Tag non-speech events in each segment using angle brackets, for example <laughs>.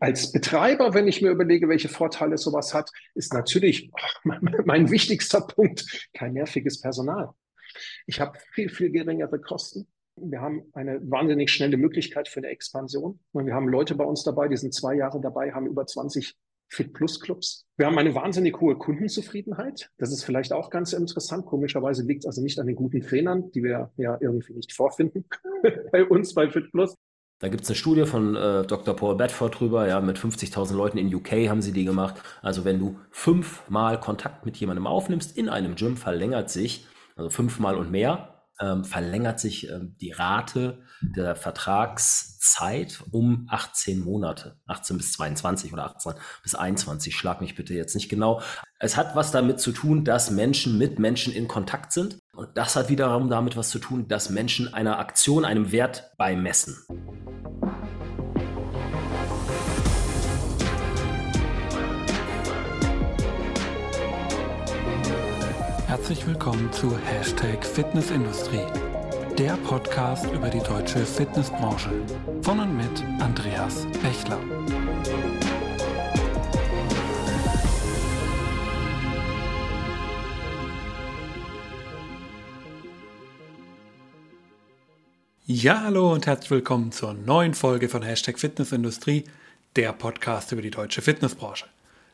Als Betreiber, wenn ich mir überlege, welche Vorteile sowas hat, ist natürlich mein wichtigster Punkt kein nerviges Personal. Ich habe viel, viel geringere Kosten. Wir haben eine wahnsinnig schnelle Möglichkeit für eine Expansion. Wir haben Leute bei uns dabei, die sind zwei Jahre dabei, haben über 20 Fit Plus Clubs. Wir haben eine wahnsinnig hohe Kundenzufriedenheit. Das ist vielleicht auch ganz interessant. Komischerweise liegt es also nicht an den guten Trainern, die wir ja irgendwie nicht vorfinden <laughs> bei uns bei Fit Plus. Da gibt es eine Studie von äh, Dr. Paul Bedford drüber, ja, mit 50.000 Leuten in UK haben sie die gemacht. Also wenn du fünfmal Kontakt mit jemandem aufnimmst in einem Gym, verlängert sich, also fünfmal und mehr, ähm, verlängert sich ähm, die Rate der Vertragszeit um 18 Monate. 18 bis 22 oder 18 bis 21, schlag mich bitte jetzt nicht genau. Es hat was damit zu tun, dass Menschen mit Menschen in Kontakt sind. Und das hat wiederum damit was zu tun, dass Menschen einer Aktion einem Wert beimessen. Herzlich willkommen zu Hashtag Fitnessindustrie, der Podcast über die deutsche Fitnessbranche. Von und mit Andreas Bechler. Ja, hallo und herzlich willkommen zur neuen Folge von Hashtag Fitnessindustrie, der Podcast über die deutsche Fitnessbranche.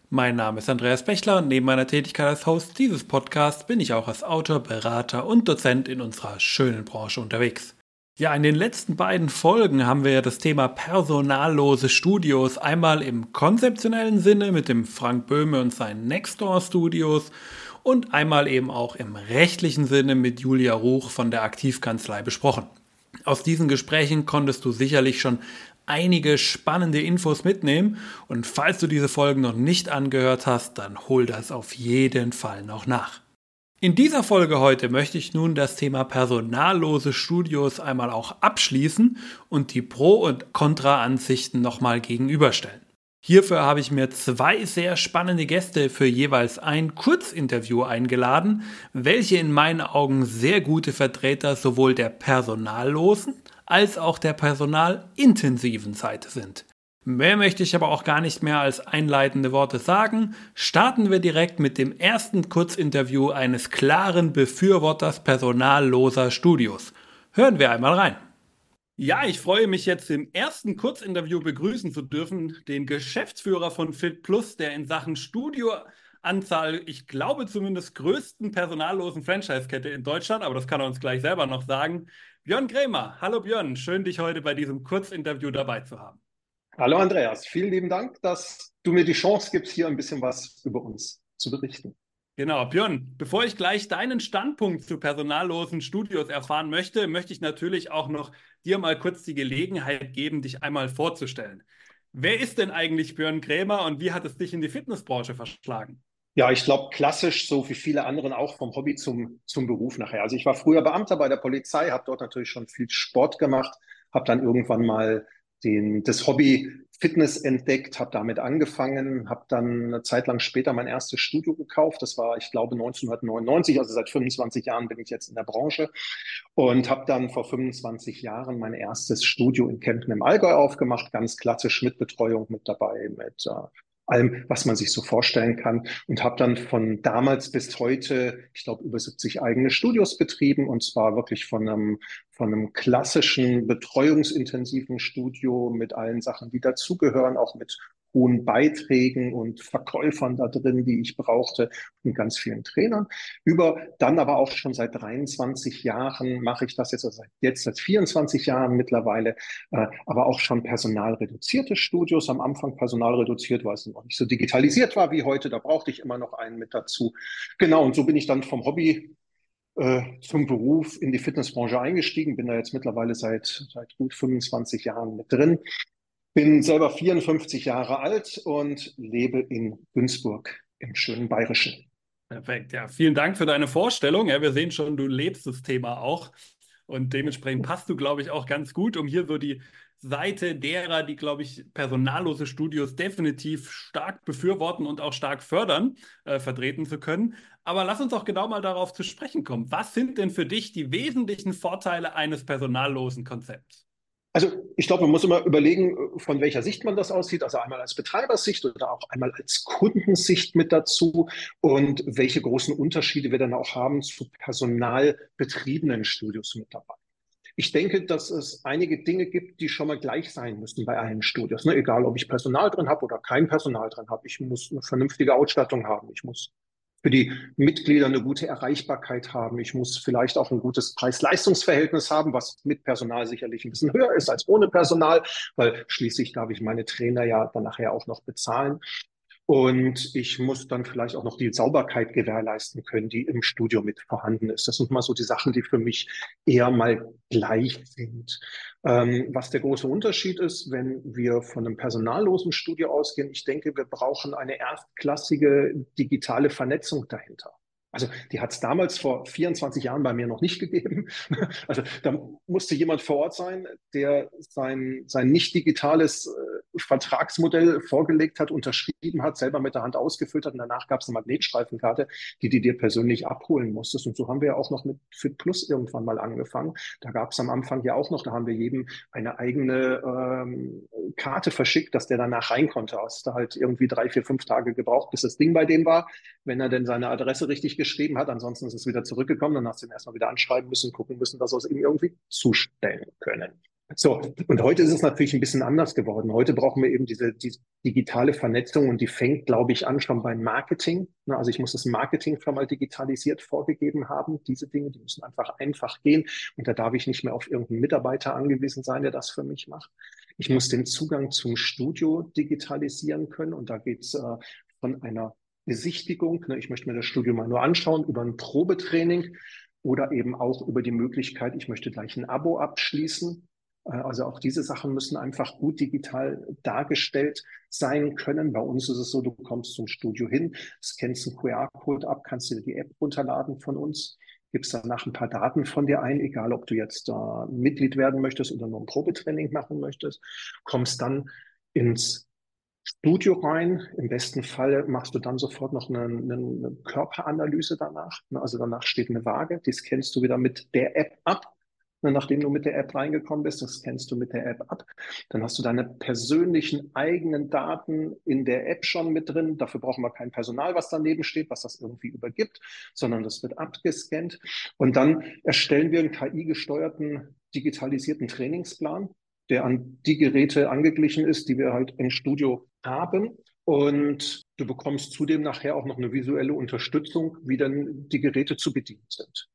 Mein Name ist Andreas Bechler und neben meiner Tätigkeit als Host dieses Podcasts bin ich auch als Autor, Berater und Dozent in unserer schönen Branche unterwegs. Ja, in den letzten beiden Folgen haben wir das Thema personallose Studios einmal im konzeptionellen Sinne mit dem Frank Böhme und seinen Nextdoor Studios und einmal eben auch im rechtlichen Sinne mit Julia Ruch von der Aktivkanzlei besprochen. Aus diesen Gesprächen konntest du sicherlich schon einige spannende Infos mitnehmen. Und falls du diese Folgen noch nicht angehört hast, dann hol das auf jeden Fall noch nach. In dieser Folge heute möchte ich nun das Thema personallose Studios einmal auch abschließen und die Pro- und Kontra-Ansichten nochmal gegenüberstellen. Hierfür habe ich mir zwei sehr spannende Gäste für jeweils ein Kurzinterview eingeladen, welche in meinen Augen sehr gute Vertreter sowohl der personallosen als auch der personalintensiven Seite sind. Mehr möchte ich aber auch gar nicht mehr als einleitende Worte sagen. Starten wir direkt mit dem ersten Kurzinterview eines klaren Befürworters personalloser Studios. Hören wir einmal rein. Ja, ich freue mich jetzt im ersten Kurzinterview begrüßen zu dürfen, den Geschäftsführer von Fit Plus, der in Sachen Studioanzahl, ich glaube zumindest größten personallosen Franchise-Kette in Deutschland, aber das kann er uns gleich selber noch sagen, Björn Krämer. Hallo Björn, schön dich heute bei diesem Kurzinterview dabei zu haben. Hallo Andreas, vielen lieben Dank, dass du mir die Chance gibst, hier ein bisschen was über uns zu berichten. Genau, Björn, bevor ich gleich deinen Standpunkt zu personallosen Studios erfahren möchte, möchte ich natürlich auch noch dir mal kurz die Gelegenheit geben, dich einmal vorzustellen. Wer ist denn eigentlich Björn Krämer und wie hat es dich in die Fitnessbranche verschlagen? Ja, ich glaube, klassisch, so wie viele anderen auch vom Hobby zum, zum Beruf nachher. Also ich war früher Beamter bei der Polizei, habe dort natürlich schon viel Sport gemacht, habe dann irgendwann mal den, das Hobby Fitness entdeckt, habe damit angefangen, habe dann eine Zeit lang später mein erstes Studio gekauft. Das war, ich glaube, 1999, also seit 25 Jahren bin ich jetzt in der Branche und habe dann vor 25 Jahren mein erstes Studio in Kempten im Allgäu aufgemacht, ganz klassisch mit Betreuung mit dabei, mit äh, allem, was man sich so vorstellen kann. Und habe dann von damals bis heute, ich glaube, über 70 eigene Studios betrieben und zwar wirklich von einem, von einem klassischen betreuungsintensiven Studio mit allen Sachen, die dazugehören, auch mit hohen Beiträgen und Verkäufern da drin, die ich brauchte und ganz vielen Trainern. Über dann aber auch schon seit 23 Jahren mache ich das jetzt, also jetzt seit 24 Jahren mittlerweile, äh, aber auch schon personalreduzierte Studios. Am Anfang personalreduziert, weil es noch nicht so digitalisiert war wie heute. Da brauchte ich immer noch einen mit dazu. Genau, und so bin ich dann vom Hobby äh, zum Beruf in die Fitnessbranche eingestiegen, bin da jetzt mittlerweile seit, seit gut 25 Jahren mit drin bin selber 54 Jahre alt und lebe in Günzburg im schönen Bayerischen. Perfekt, ja. Vielen Dank für deine Vorstellung. Ja, wir sehen schon, du lebst das Thema auch. Und dementsprechend passt du, glaube ich, auch ganz gut, um hier so die Seite derer, die, glaube ich, personallose Studios definitiv stark befürworten und auch stark fördern, äh, vertreten zu können. Aber lass uns auch genau mal darauf zu sprechen kommen. Was sind denn für dich die wesentlichen Vorteile eines personallosen Konzepts? Also ich glaube, man muss immer überlegen, von welcher Sicht man das aussieht. Also einmal als Betreibersicht oder auch einmal als Kundensicht mit dazu und welche großen Unterschiede wir dann auch haben zu personalbetriebenen Studios mit dabei. Ich denke, dass es einige Dinge gibt, die schon mal gleich sein müssen bei allen Studios. Ne? Egal, ob ich Personal drin habe oder kein Personal drin habe. Ich muss eine vernünftige Ausstattung haben. Ich muss für die Mitglieder eine gute Erreichbarkeit haben. Ich muss vielleicht auch ein gutes Preis-Leistungs-Verhältnis haben, was mit Personal sicherlich ein bisschen höher ist als ohne Personal, weil schließlich darf ich meine Trainer ja dann nachher auch noch bezahlen. Und ich muss dann vielleicht auch noch die Sauberkeit gewährleisten können, die im Studio mit vorhanden ist. Das sind mal so die Sachen, die für mich eher mal gleich sind. Ähm, was der große Unterschied ist, wenn wir von einem personallosen Studio ausgehen, ich denke, wir brauchen eine erstklassige digitale Vernetzung dahinter. Also die hat es damals vor 24 Jahren bei mir noch nicht gegeben. <laughs> Also da musste jemand vor Ort sein, der sein, sein nicht digitales äh, Vertragsmodell vorgelegt hat, unterschrieben hat, selber mit der Hand ausgefüllt hat und danach gab es eine Magnetstreifenkarte, die du dir persönlich abholen musstest. Und so haben wir ja auch noch mit Fit Plus irgendwann mal angefangen. Da gab es am Anfang ja auch noch, da haben wir jedem eine eigene ähm, Karte verschickt, dass der danach rein konnte. Hast da halt irgendwie drei, vier, fünf Tage gebraucht, bis das Ding bei dem war, wenn er denn seine Adresse richtig geschrieben hat. Ansonsten ist es wieder zurückgekommen. Dann hast du ihn erstmal wieder anschreiben müssen, gucken müssen, dass wir es ihm irgendwie zustellen können. So, und heute ist es natürlich ein bisschen anders geworden. Heute brauchen wir eben diese, diese digitale Vernetzung und die fängt, glaube ich, an schon beim Marketing. Also ich muss das Marketing schon mal digitalisiert vorgegeben haben. Diese Dinge, die müssen einfach einfach gehen. Und da darf ich nicht mehr auf irgendeinen Mitarbeiter angewiesen sein, der das für mich macht. Ich muss den Zugang zum Studio digitalisieren können. Und da geht's äh, von einer Besichtigung. Ne? Ich möchte mir das Studio mal nur anschauen über ein Probetraining oder eben auch über die Möglichkeit, ich möchte gleich ein Abo abschließen. Äh, also auch diese Sachen müssen einfach gut digital dargestellt sein können. Bei uns ist es so, du kommst zum Studio hin, scannst einen QR-Code ab, kannst dir die App runterladen von uns, gibst danach ein paar Daten von dir ein, egal ob du jetzt äh, Mitglied werden möchtest oder nur ein Probetraining machen möchtest, kommst dann ins Studio rein. Im besten Fall machst du dann sofort noch eine, eine Körperanalyse danach. Ne, also danach steht eine Waage, die scannst du wieder mit der App ab. Ne, nachdem du mit der App reingekommen bist, das scannst du mit der App ab. Dann hast du deine persönlichen eigenen Daten in der App schon mit drin. Dafür brauchen wir kein Personal, was daneben steht, was das irgendwie übergibt, sondern das wird abgescannt. Und dann erstellen wir einen KI-gesteuerten digitalisierten Trainingsplan der an die Geräte angeglichen ist, die wir halt im Studio haben. Und du bekommst zudem nachher auch noch eine visuelle Unterstützung, wie dann die Geräte zu bedienen sind.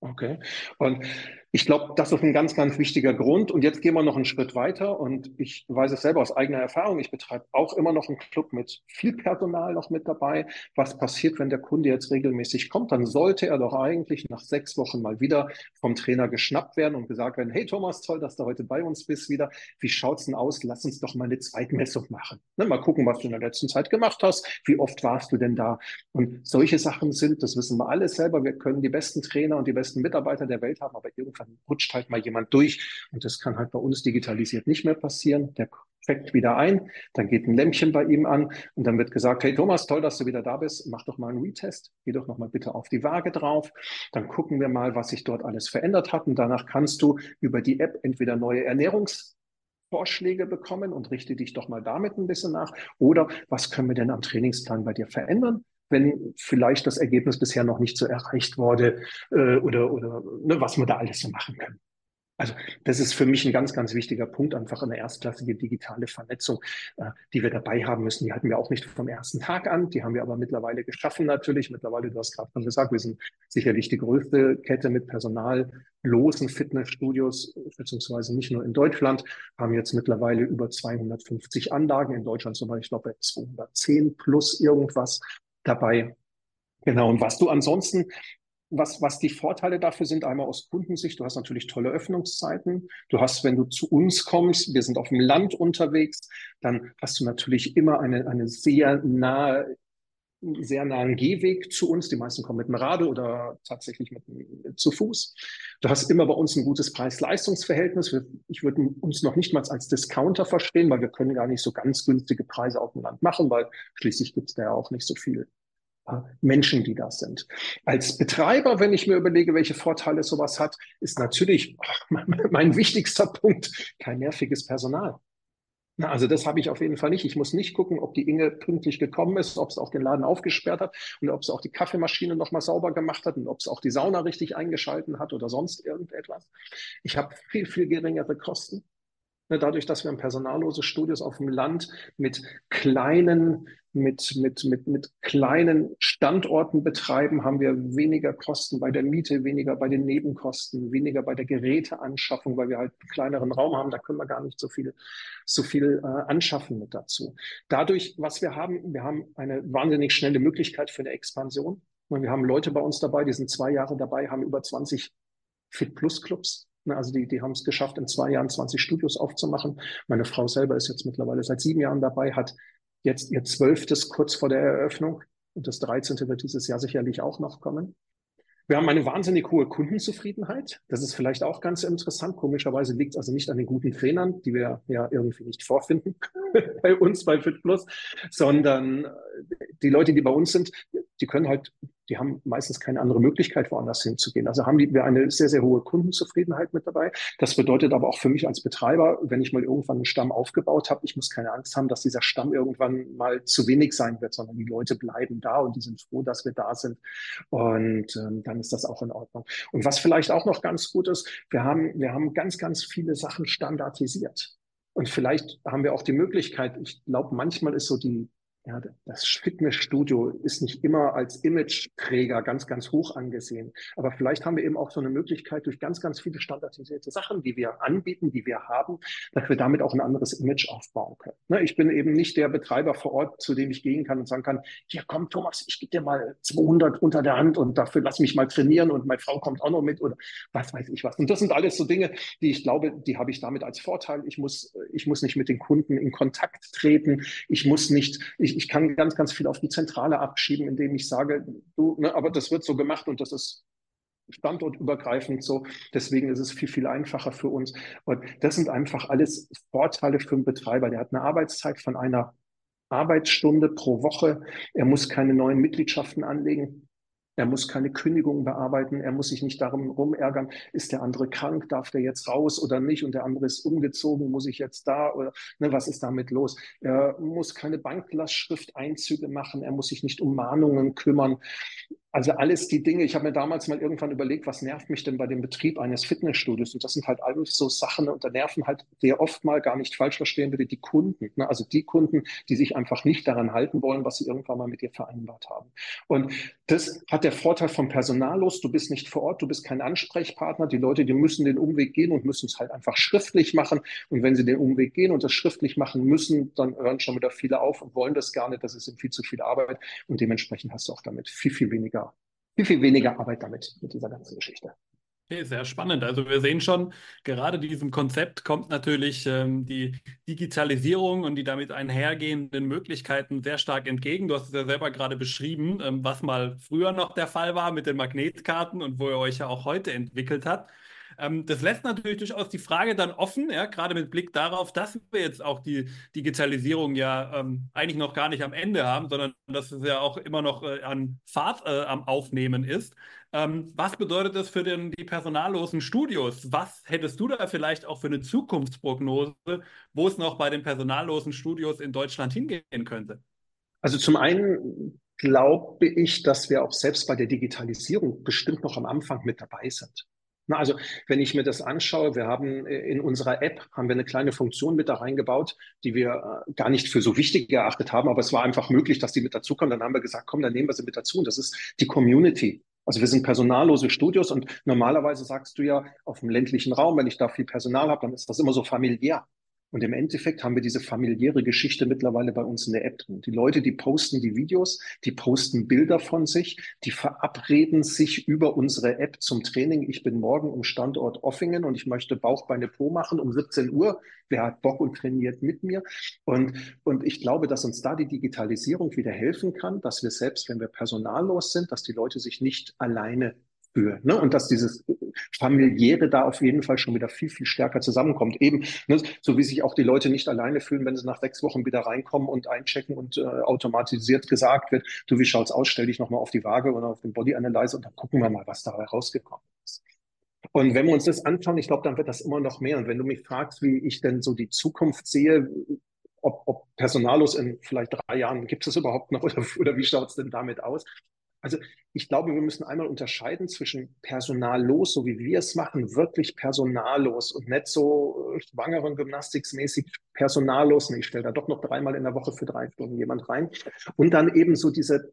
Okay. Und ich glaube, das ist ein ganz, ganz wichtiger Grund. Und jetzt gehen wir noch einen Schritt weiter. Und ich weiß es selber aus eigener Erfahrung. Ich betreibe auch immer noch einen Club mit viel Personal noch mit dabei. Was passiert, wenn der Kunde jetzt regelmäßig kommt? Dann sollte er doch eigentlich nach sechs Wochen mal wieder vom Trainer geschnappt werden und gesagt werden, hey Thomas, toll, dass du heute bei uns bist wieder. Wie schaut's denn aus? Lass uns doch mal eine Zweitmessung machen. Ne, mal gucken, was du in der letzten Zeit gemacht hast. Wie oft warst du denn da? Und solche Sachen sind, das wissen wir alle selber. Wir können die besten Trainer und die besten Mitarbeiter der Welt haben, aber irgendwann dann rutscht halt mal jemand durch. Und das kann halt bei uns digitalisiert nicht mehr passieren. Der checkt wieder ein, dann geht ein Lämpchen bei ihm an und dann wird gesagt, hey Thomas, toll, dass du wieder da bist, mach doch mal einen Retest, geh doch noch mal bitte auf die Waage drauf, dann gucken wir mal, was sich dort alles verändert hat und danach kannst du über die App entweder neue Ernährungsvorschläge bekommen und richte dich doch mal damit ein bisschen nach oder was können wir denn am Trainingsplan bei dir verändern? Wenn vielleicht das Ergebnis bisher noch nicht so erreicht wurde äh, oder, oder ne, was wir da alles so machen können. Also das ist für mich ein ganz, ganz wichtiger Punkt, einfach eine erstklassige digitale Vernetzung, äh, die wir dabei haben müssen. Die hatten wir auch nicht vom ersten Tag an, die haben wir aber mittlerweile geschaffen natürlich. Mittlerweile, du hast gerade schon gesagt, wir sind sicherlich die größte Kette mit personallosen Fitnessstudios, beziehungsweise nicht nur in Deutschland, haben jetzt mittlerweile über 250 Anlagen, in Deutschland zum Beispiel, ich glaube 210 plus irgendwas dabei. Genau. Und was du ansonsten, was, was die Vorteile dafür sind, einmal aus Kundensicht, du hast natürlich tolle Öffnungszeiten. Du hast, wenn du zu uns kommst, wir sind auf dem Land unterwegs, dann hast du natürlich immer eine, eine sehr nahe sehr nahen Gehweg zu uns. Die meisten kommen mit dem Rad oder tatsächlich mit, mit, zu Fuß. Du hast immer bei uns ein gutes Preis-Leistungs-Verhältnis. Ich würde uns noch nicht mal als Discounter verstehen, weil wir können gar nicht so ganz günstige Preise auf dem Land machen, weil schließlich gibt es da ja auch nicht so viel äh, Menschen, die da sind. Als Betreiber, wenn ich mir überlege, welche Vorteile sowas hat, ist natürlich <laughs> mein wichtigster Punkt kein nerviges Personal. Na, also das habe ich auf jeden Fall nicht. Ich muss nicht gucken, ob die Inge pünktlich gekommen ist, ob es auch den Laden aufgesperrt hat und ob es auch die Kaffeemaschine nochmal sauber gemacht hat und ob es auch die Sauna richtig eingeschalten hat oder sonst irgendetwas. Ich habe viel, viel geringere Kosten. Ne, dadurch, dass wir ein personalloses Studios auf dem Land mit kleinen, mit, mit, mit, mit kleinen Standorten betreiben, haben wir weniger Kosten bei der Miete, weniger bei den Nebenkosten, weniger bei der Geräteanschaffung, weil wir halt einen kleineren Raum haben. Da können wir gar nicht so viel, so viel äh, anschaffen mit dazu. Dadurch, was wir haben, wir haben eine wahnsinnig schnelle Möglichkeit für eine Expansion. Und wir haben Leute bei uns dabei, die sind zwei Jahre dabei, haben über 20 Fit Plus Clubs also die, die haben es geschafft, in zwei Jahren 20 Studios aufzumachen. Meine Frau selber ist jetzt mittlerweile seit sieben Jahren dabei, hat jetzt ihr zwölftes kurz vor der Eröffnung und das dreizehnte wird dieses Jahr sicherlich auch noch kommen. Wir haben eine wahnsinnig hohe Kundenzufriedenheit. Das ist vielleicht auch ganz interessant. Komischerweise liegt es also nicht an den guten Trainern, die wir ja irgendwie nicht vorfinden <laughs> bei uns bei FitPlus, sondern die Leute, die bei uns sind, die können halt die haben meistens keine andere Möglichkeit, woanders hinzugehen. Also haben wir eine sehr, sehr hohe Kundenzufriedenheit mit dabei. Das bedeutet aber auch für mich als Betreiber, wenn ich mal irgendwann einen Stamm aufgebaut habe, ich muss keine Angst haben, dass dieser Stamm irgendwann mal zu wenig sein wird, sondern die Leute bleiben da und die sind froh, dass wir da sind. Und ähm, dann ist das auch in Ordnung. Und was vielleicht auch noch ganz gut ist, wir haben, wir haben ganz, ganz viele Sachen standardisiert. Und vielleicht haben wir auch die Möglichkeit, ich glaube, manchmal ist so die, ja, das Fitnessstudio ist nicht immer als Imageträger ganz, ganz hoch angesehen. Aber vielleicht haben wir eben auch so eine Möglichkeit durch ganz, ganz viele standardisierte Sachen, die wir anbieten, die wir haben, dass wir damit auch ein anderes Image aufbauen können. Ne, ich bin eben nicht der Betreiber vor Ort, zu dem ich gehen kann und sagen kann, hier komm Thomas, ich gebe dir mal 200 unter der Hand und dafür lass mich mal trainieren und meine Frau kommt auch noch mit oder was weiß ich was. Und das sind alles so Dinge, die ich glaube, die habe ich damit als Vorteil. Ich muss, ich muss nicht mit den Kunden in Kontakt treten. Ich muss nicht, ich, ich, ich kann ganz, ganz viel auf die Zentrale abschieben, indem ich sage, du, ne, aber das wird so gemacht und das ist standortübergreifend so. Deswegen ist es viel, viel einfacher für uns. Und das sind einfach alles Vorteile für einen Betreiber. Der hat eine Arbeitszeit von einer Arbeitsstunde pro Woche. Er muss keine neuen Mitgliedschaften anlegen. Er muss keine Kündigungen bearbeiten. Er muss sich nicht darum rumärgern, ist der andere krank, darf der jetzt raus oder nicht? Und der andere ist umgezogen, muss ich jetzt da oder ne, was ist damit los? Er muss keine Banklastschrifteinzüge machen. Er muss sich nicht um Mahnungen kümmern. Also alles die Dinge, ich habe mir damals mal irgendwann überlegt, was nervt mich denn bei dem Betrieb eines Fitnessstudios? Und das sind halt alles so Sachen und da nerven halt sehr oft mal gar nicht falsch verstehen bitte die Kunden. Ne? Also die Kunden, die sich einfach nicht daran halten wollen, was sie irgendwann mal mit dir vereinbart haben. Und das hat der Vorteil vom Personallos. Du bist nicht vor Ort, du bist kein Ansprechpartner. Die Leute, die müssen den Umweg gehen und müssen es halt einfach schriftlich machen. Und wenn sie den Umweg gehen und das schriftlich machen müssen, dann hören schon wieder viele auf und wollen das gar nicht. Das ist viel zu viel Arbeit. Und dementsprechend hast du auch damit viel, viel weniger viel, viel weniger Arbeit damit, mit dieser ganzen Geschichte. Okay, sehr spannend. Also wir sehen schon, gerade diesem Konzept kommt natürlich ähm, die Digitalisierung und die damit einhergehenden Möglichkeiten sehr stark entgegen. Du hast es ja selber gerade beschrieben, ähm, was mal früher noch der Fall war mit den Magnetkarten und wo ihr euch ja auch heute entwickelt habt. Ähm, das lässt natürlich durchaus die Frage dann offen, ja, gerade mit Blick darauf, dass wir jetzt auch die Digitalisierung ja ähm, eigentlich noch gar nicht am Ende haben, sondern dass es ja auch immer noch äh, an Fahrt äh, am Aufnehmen ist. Ähm, was bedeutet das für den, die personallosen Studios? Was hättest du da vielleicht auch für eine Zukunftsprognose, wo es noch bei den personallosen Studios in Deutschland hingehen könnte? Also zum einen glaube ich, dass wir auch selbst bei der Digitalisierung bestimmt noch am Anfang mit dabei sind. Na, also wenn ich mir das anschaue, wir haben äh, in unserer App haben wir eine kleine Funktion mit da reingebaut, die wir äh, gar nicht für so wichtig erachtet haben, aber es war einfach möglich, dass die mit dazukommen. Dann haben wir gesagt, komm, dann nehmen wir sie mit dazu. Und das ist die Community. Also wir sind personallose Studios und normalerweise sagst du ja auf dem ländlichen Raum, wenn ich da viel Personal habe, dann ist das immer so familiär. Und im Endeffekt haben wir diese familiäre Geschichte mittlerweile bei uns in der App drin. Die Leute, die posten die Videos, die posten Bilder von sich, die verabreden sich über unsere App zum Training. Ich bin morgen im Standort Offingen und ich möchte Bauch, Beine, Po machen um 17 Uhr. Wer hat Bock und trainiert mit mir? Und, und ich glaube, dass uns da die Digitalisierung wieder helfen kann, dass wir selbst, wenn wir personallos sind, dass die Leute sich nicht alleine für. Ne? Und dass dieses familiäre da auf jeden Fall schon wieder viel, viel stärker zusammenkommt. Eben, ne? so wie sich auch die Leute nicht alleine fühlen, wenn sie nach sechs Wochen wieder reinkommen und einchecken und äh, automatisiert gesagt wird, du, wie schaut's aus, stell dich nochmal auf die Waage oder auf den Body Analyzer und dann gucken wir mal, was dabei rausgekommen ist. Und wenn wir uns das anschauen, ich glaube, dann wird das immer noch mehr. Und wenn du mich fragst, wie ich denn so die Zukunft sehe, ob, ob personallos in vielleicht drei Jahren, gibt es überhaupt noch <laughs> oder, oder wie schaut es denn damit aus? Also ich glaube, wir müssen einmal unterscheiden zwischen personallos, so wie wir es machen, wirklich personallos und nicht so äh, schwangeren Gymnastiksmäßig personallos. Nee, ich stelle da doch noch dreimal in der Woche für drei Stunden jemand rein. Und dann eben so diese,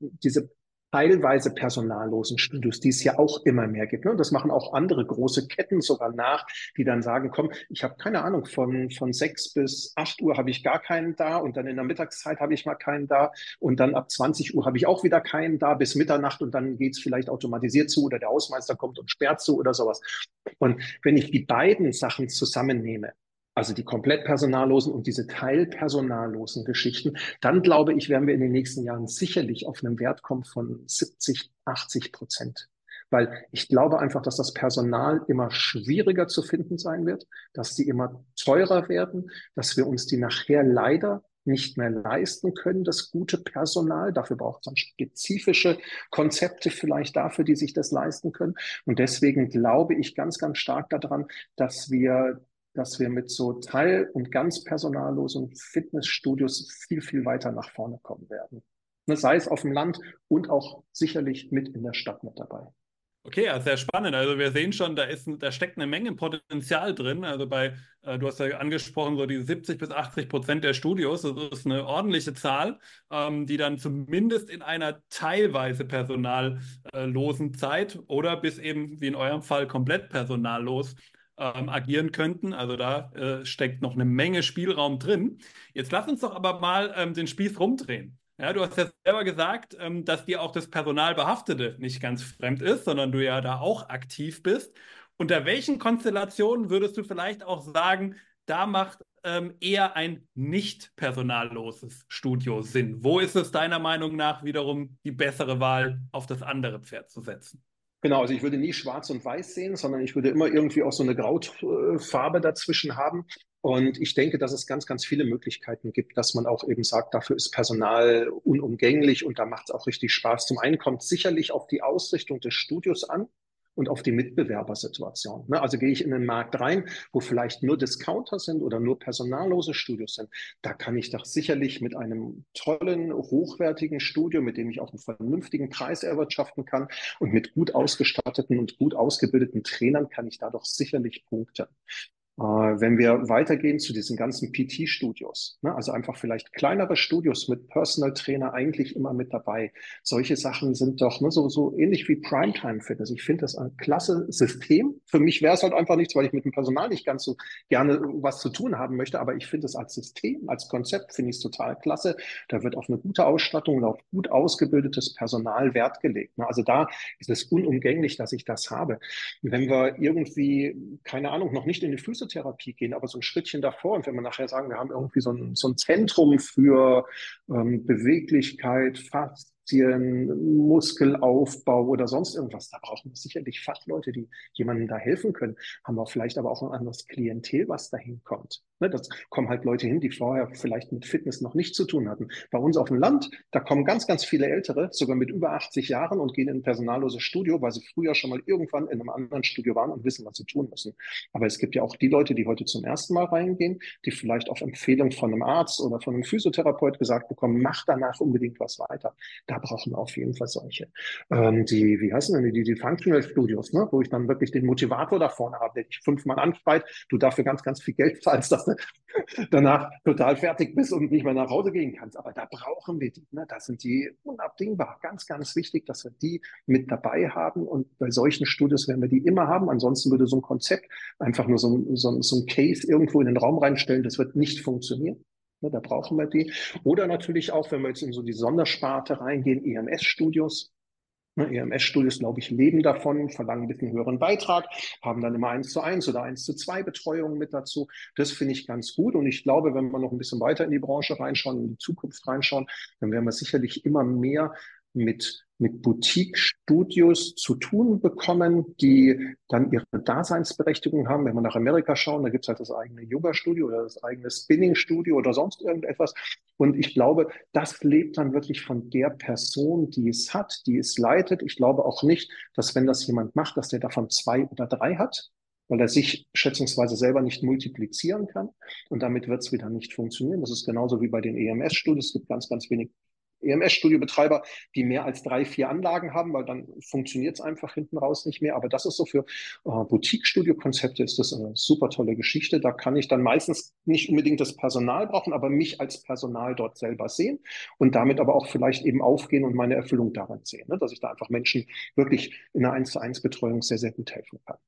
diese teilweise personallosen Studios, die es ja auch immer mehr gibt. Ne? Das machen auch andere große Ketten sogar nach, die dann sagen, komm, ich habe keine Ahnung, von, von sechs bis acht Uhr habe ich gar keinen da und dann in der Mittagszeit habe ich mal keinen da und dann ab 20 Uhr habe ich auch wieder keinen da bis Mitternacht und dann geht's vielleicht automatisiert zu oder der Hausmeister kommt und sperrt zu oder sowas. Und wenn ich die beiden Sachen zusammennehme, also die komplett personallosen und diese teilpersonallosen Geschichten, dann glaube ich, werden wir in den nächsten Jahren sicherlich auf einen Wert kommen von 70, 80 Prozent. Weil ich glaube einfach, dass das Personal immer schwieriger zu finden sein wird, dass die immer teurer werden, dass wir uns die nachher leider nicht mehr leisten können, das gute Personal. Dafür braucht es dann spezifische Konzepte vielleicht dafür, die sich das leisten können. Und deswegen glaube ich ganz, ganz stark daran, dass wir dass wir mit so teil- und ganz personallosen Fitnessstudios viel, viel weiter nach vorne kommen werden. Ne, sei es auf dem Land und auch sicherlich mit in der Stadt mit dabei. Okay, ja, sehr spannend. Also wir sehen schon, da, ist, da steckt eine Menge Potenzial drin. Also bei, äh, du hast ja angesprochen, so die 70 bis 80 Prozent der Studios, das ist eine ordentliche Zahl, ähm, die dann zumindest in einer teilweise personallosen Zeit oder bis eben, wie in eurem Fall, komplett personallos ähm, agieren könnten. Also da äh, steckt noch eine Menge Spielraum drin. Jetzt lass uns doch aber mal ähm, den Spieß rumdrehen. Ja, du hast ja selber gesagt, ähm, dass dir auch das Personalbehaftete nicht ganz fremd ist, sondern du ja da auch aktiv bist. Unter welchen Konstellationen würdest du vielleicht auch sagen, da macht ähm, eher ein nicht personalloses Studio Sinn? Wo ist es deiner Meinung nach wiederum die bessere Wahl, auf das andere Pferd zu setzen? Genau, also ich würde nie schwarz und weiß sehen, sondern ich würde immer irgendwie auch so eine Grautfarbe dazwischen haben. Und ich denke, dass es ganz, ganz viele Möglichkeiten gibt, dass man auch eben sagt, dafür ist Personal unumgänglich und da macht es auch richtig Spaß. Zum einen kommt sicherlich auf die Ausrichtung des Studios an und auf die Mitbewerbersituation. Ne? Also gehe ich in den Markt rein, wo vielleicht nur Discounter sind oder nur personallose Studios sind. Da kann ich doch sicherlich mit einem tollen, hochwertigen Studio, mit dem ich auch einen vernünftigen Preis erwirtschaften kann und mit gut ausgestatteten und gut ausgebildeten Trainern kann ich da doch sicherlich punkten. Äh, wenn wir weitergehen zu diesen ganzen PT-Studios, ne, also einfach vielleicht kleinere Studios mit Personal Trainer eigentlich immer mit dabei. Solche Sachen sind doch ne, so, so ähnlich wie Primetime Fitness. Ich finde das ein klasse System. Für mich wäre es halt einfach nichts, weil ich mit dem Personal nicht ganz so gerne was zu tun haben möchte, aber ich finde es als System, als Konzept finde ich es total klasse. Da wird auf eine gute Ausstattung und auf gut ausgebildetes Personal Wert gelegt. Ne. Also da ist es unumgänglich, dass ich das habe. Wenn wir irgendwie, keine Ahnung, noch nicht in die Füße Physiotherapie gehen, aber so ein Schrittchen davor. Und wenn wir nachher sagen, wir haben irgendwie so ein, so ein Zentrum für ähm, Beweglichkeit, Fast, Aktien, Muskelaufbau oder sonst irgendwas. Da brauchen wir sicherlich Fachleute, die jemandem da helfen können. Haben wir vielleicht aber auch ein anderes Klientel, was dahin kommt. Ne, das kommen halt Leute hin, die vorher vielleicht mit Fitness noch nichts zu tun hatten. Bei uns auf dem Land, da kommen ganz, ganz viele Ältere, sogar mit über 80 Jahren und gehen in ein personalloses Studio, weil sie früher schon mal irgendwann in einem anderen Studio waren und wissen, was sie tun müssen. Aber es gibt ja auch die Leute, die heute zum ersten Mal reingehen, die vielleicht auf Empfehlung von einem Arzt oder von einem Physiotherapeut gesagt bekommen, mach danach unbedingt was weiter. Da brauchen wir auf jeden Fall solche. Ähm, die, wie heißen denn die, die Functional Studios, ne? wo ich dann wirklich den Motivator da vorne habe, der dich fünfmal anschreit, du dafür ganz, ganz viel Geld zahlst, dass du <laughs> danach total fertig bist und nicht mehr nach Hause gehen kannst. Aber da brauchen wir die. Ne? Das sind die unabdingbar. Ganz, ganz wichtig, dass wir die mit dabei haben. Und bei solchen Studios werden wir die immer haben. Ansonsten würde so ein Konzept einfach nur so, so, so ein Case irgendwo in den Raum reinstellen. Das wird nicht funktionieren. Ne, da brauchen wir die. Oder natürlich auch, wenn wir jetzt in so die Sondersparte reingehen, EMS-Studios. Ne, EMS-Studios, glaube ich, leben davon, verlangen ein bisschen höheren Beitrag, haben dann immer eins zu eins oder eins zu zwei Betreuungen mit dazu. Das finde ich ganz gut. Und ich glaube, wenn wir noch ein bisschen weiter in die Branche reinschauen, in die Zukunft reinschauen, dann werden wir sicherlich immer mehr mit mit Boutique-Studios zu tun bekommen, die dann ihre Daseinsberechtigung haben. Wenn wir nach Amerika schauen, da gibt's halt das eigene Yoga-Studio oder das eigene Spinning-Studio oder sonst irgendetwas. Und ich glaube, das lebt dann wirklich von der Person, die es hat, die es leitet. Ich glaube auch nicht, dass wenn das jemand macht, dass der davon zwei oder drei hat, weil er sich schätzungsweise selber nicht multiplizieren kann. Und damit wird es wieder nicht funktionieren. Das ist genauso wie bei den EMS-Studios. Es gibt ganz, ganz wenig EMS-Studiobetreiber, die mehr als drei, vier Anlagen haben, weil dann funktioniert es einfach hinten raus nicht mehr. Aber das ist so für äh, Boutique-Studio-Konzepte ist das eine super tolle Geschichte. Da kann ich dann meistens nicht unbedingt das Personal brauchen, aber mich als Personal dort selber sehen und damit aber auch vielleicht eben aufgehen und meine Erfüllung daran sehen, ne? dass ich da einfach Menschen wirklich in einer 1 zu 1 Betreuung sehr, sehr gut helfen kann.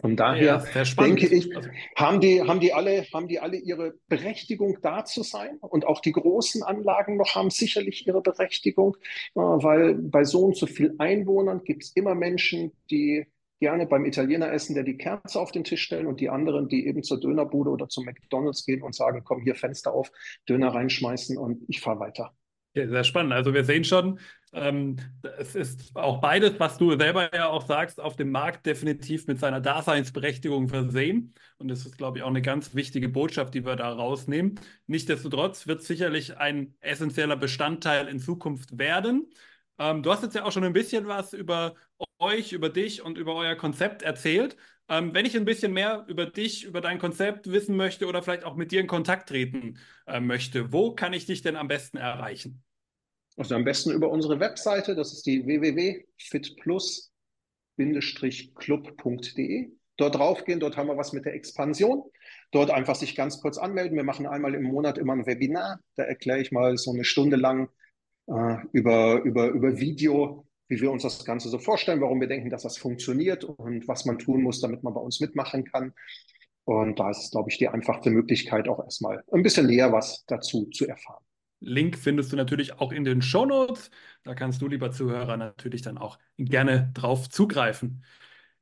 Von daher ja, denke ich, also haben die, haben die alle, haben die alle ihre Berechtigung da zu sein und auch die großen Anlagen noch haben sicherlich ihre Berechtigung, äh, weil bei so und so viel Einwohnern gibt es immer Menschen, die gerne beim Italiener essen, der die Kerze auf den Tisch stellen und die anderen, die eben zur Dönerbude oder zum McDonalds gehen und sagen, komm hier Fenster auf, Döner reinschmeißen und ich fahre weiter. Ja, sehr spannend. Also wir sehen schon, ähm, es ist auch beides, was du selber ja auch sagst, auf dem Markt definitiv mit seiner Daseinsberechtigung versehen. Und das ist, glaube ich, auch eine ganz wichtige Botschaft, die wir da rausnehmen. Nichtsdestotrotz wird sicherlich ein essentieller Bestandteil in Zukunft werden. Ähm, du hast jetzt ja auch schon ein bisschen was über euch, über dich und über euer Konzept erzählt. Ähm, wenn ich ein bisschen mehr über dich, über dein Konzept wissen möchte oder vielleicht auch mit dir in Kontakt treten äh, möchte, wo kann ich dich denn am besten erreichen? Also am besten über unsere Webseite, das ist die www.fitplus-club.de. Dort draufgehen, dort haben wir was mit der Expansion. Dort einfach sich ganz kurz anmelden. Wir machen einmal im Monat immer ein Webinar. Da erkläre ich mal so eine Stunde lang äh, über, über, über Video, wie wir uns das Ganze so vorstellen, warum wir denken, dass das funktioniert und was man tun muss, damit man bei uns mitmachen kann. Und da ist, glaube ich, die einfachste Möglichkeit, auch erstmal ein bisschen näher was dazu zu erfahren. Link findest du natürlich auch in den Show Notes. Da kannst du, lieber Zuhörer, natürlich dann auch gerne drauf zugreifen.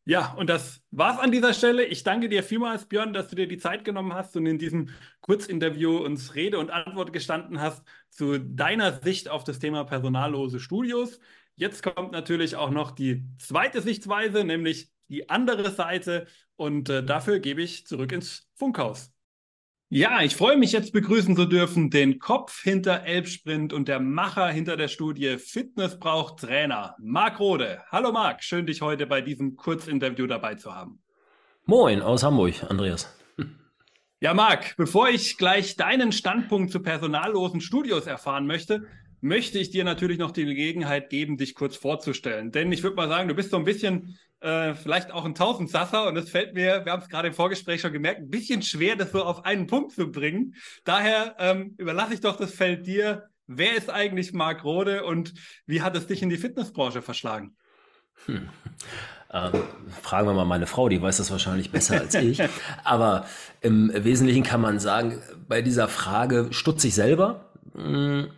Ja, und das war's an dieser Stelle. Ich danke dir vielmals, Björn, dass du dir die Zeit genommen hast und in diesem Kurzinterview uns Rede und Antwort gestanden hast zu deiner Sicht auf das Thema personallose Studios. Jetzt kommt natürlich auch noch die zweite Sichtweise, nämlich die andere Seite. Und äh, dafür gebe ich zurück ins Funkhaus. Ja, ich freue mich jetzt begrüßen zu dürfen den Kopf hinter Elbsprint und der Macher hinter der Studie Fitness braucht Trainer, Marc Rode. Hallo Marc, schön dich heute bei diesem Kurzinterview dabei zu haben. Moin aus Hamburg, Andreas. Ja, Marc, bevor ich gleich deinen Standpunkt zu personallosen Studios erfahren möchte, möchte ich dir natürlich noch die Gelegenheit geben, dich kurz vorzustellen. Denn ich würde mal sagen, du bist so ein bisschen äh, vielleicht auch ein Tausendsasser und es fällt mir, wir haben es gerade im Vorgespräch schon gemerkt, ein bisschen schwer, das so auf einen Punkt zu bringen. Daher ähm, überlasse ich doch das Feld dir. Wer ist eigentlich Marc Rode und wie hat es dich in die Fitnessbranche verschlagen? Hm. Ähm, fragen wir mal meine Frau, die weiß das wahrscheinlich besser als ich. <laughs> Aber im Wesentlichen kann man sagen, bei dieser Frage stutze ich selber, hm,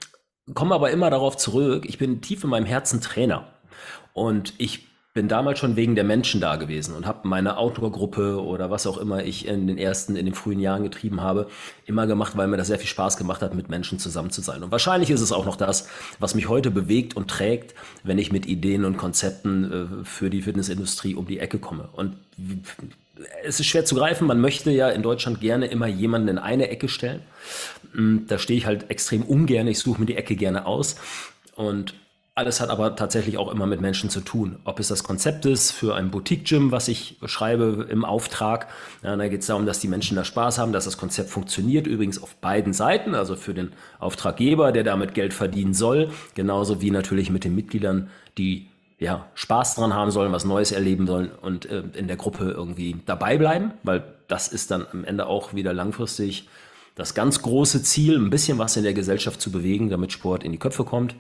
komme aber immer darauf zurück, ich bin tief in meinem Herzen Trainer. Und ich bin damals schon wegen der Menschen da gewesen und habe meine Outdoor-Gruppe oder was auch immer ich in den ersten, in den frühen Jahren getrieben habe, immer gemacht, weil mir das sehr viel Spaß gemacht hat, mit Menschen zusammen zu sein. Und wahrscheinlich ist es auch noch das, was mich heute bewegt und trägt, wenn ich mit Ideen und Konzepten äh, für die Fitnessindustrie um die Ecke komme. Und es ist schwer zu greifen. Man möchte ja in Deutschland gerne immer jemanden in eine Ecke stellen. Mm, da stehe ich halt extrem ungern. Ich suche mir die Ecke gerne aus. Und alles hat aber tatsächlich auch immer mit Menschen zu tun. Ob es das Konzept ist für ein Boutique-Gym, was ich schreibe im Auftrag. Ja, da geht es darum, dass die Menschen da Spaß haben, dass das Konzept funktioniert. Übrigens auf beiden Seiten, also für den Auftraggeber, der damit Geld verdienen soll, genauso wie natürlich mit den Mitgliedern, die ja, Spaß dran haben sollen, was Neues erleben sollen und äh, in der Gruppe irgendwie dabei bleiben, weil das ist dann am Ende auch wieder langfristig das ganz große Ziel, ein bisschen was in der Gesellschaft zu bewegen, damit Sport in die Köpfe kommt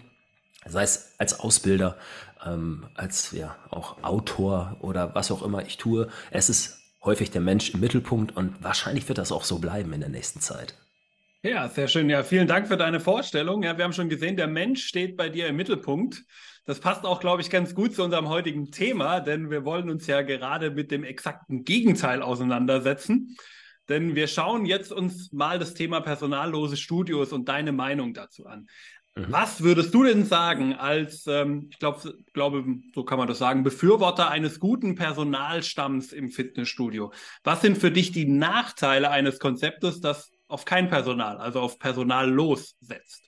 sei es als Ausbilder, ähm, als ja auch Autor oder was auch immer ich tue. Es ist häufig der Mensch im Mittelpunkt und wahrscheinlich wird das auch so bleiben in der nächsten Zeit. Ja, sehr schön. Ja, vielen Dank für deine Vorstellung. Ja, wir haben schon gesehen, der Mensch steht bei dir im Mittelpunkt. Das passt auch, glaube ich, ganz gut zu unserem heutigen Thema, denn wir wollen uns ja gerade mit dem exakten Gegenteil auseinandersetzen. Denn wir schauen jetzt uns mal das Thema personallose Studios und deine Meinung dazu an. Mhm. Was würdest du denn sagen als, ähm, ich glaub, glaube, so kann man das sagen, Befürworter eines guten Personalstamms im Fitnessstudio? Was sind für dich die Nachteile eines Konzeptes, das auf kein Personal, also auf Personal lossetzt?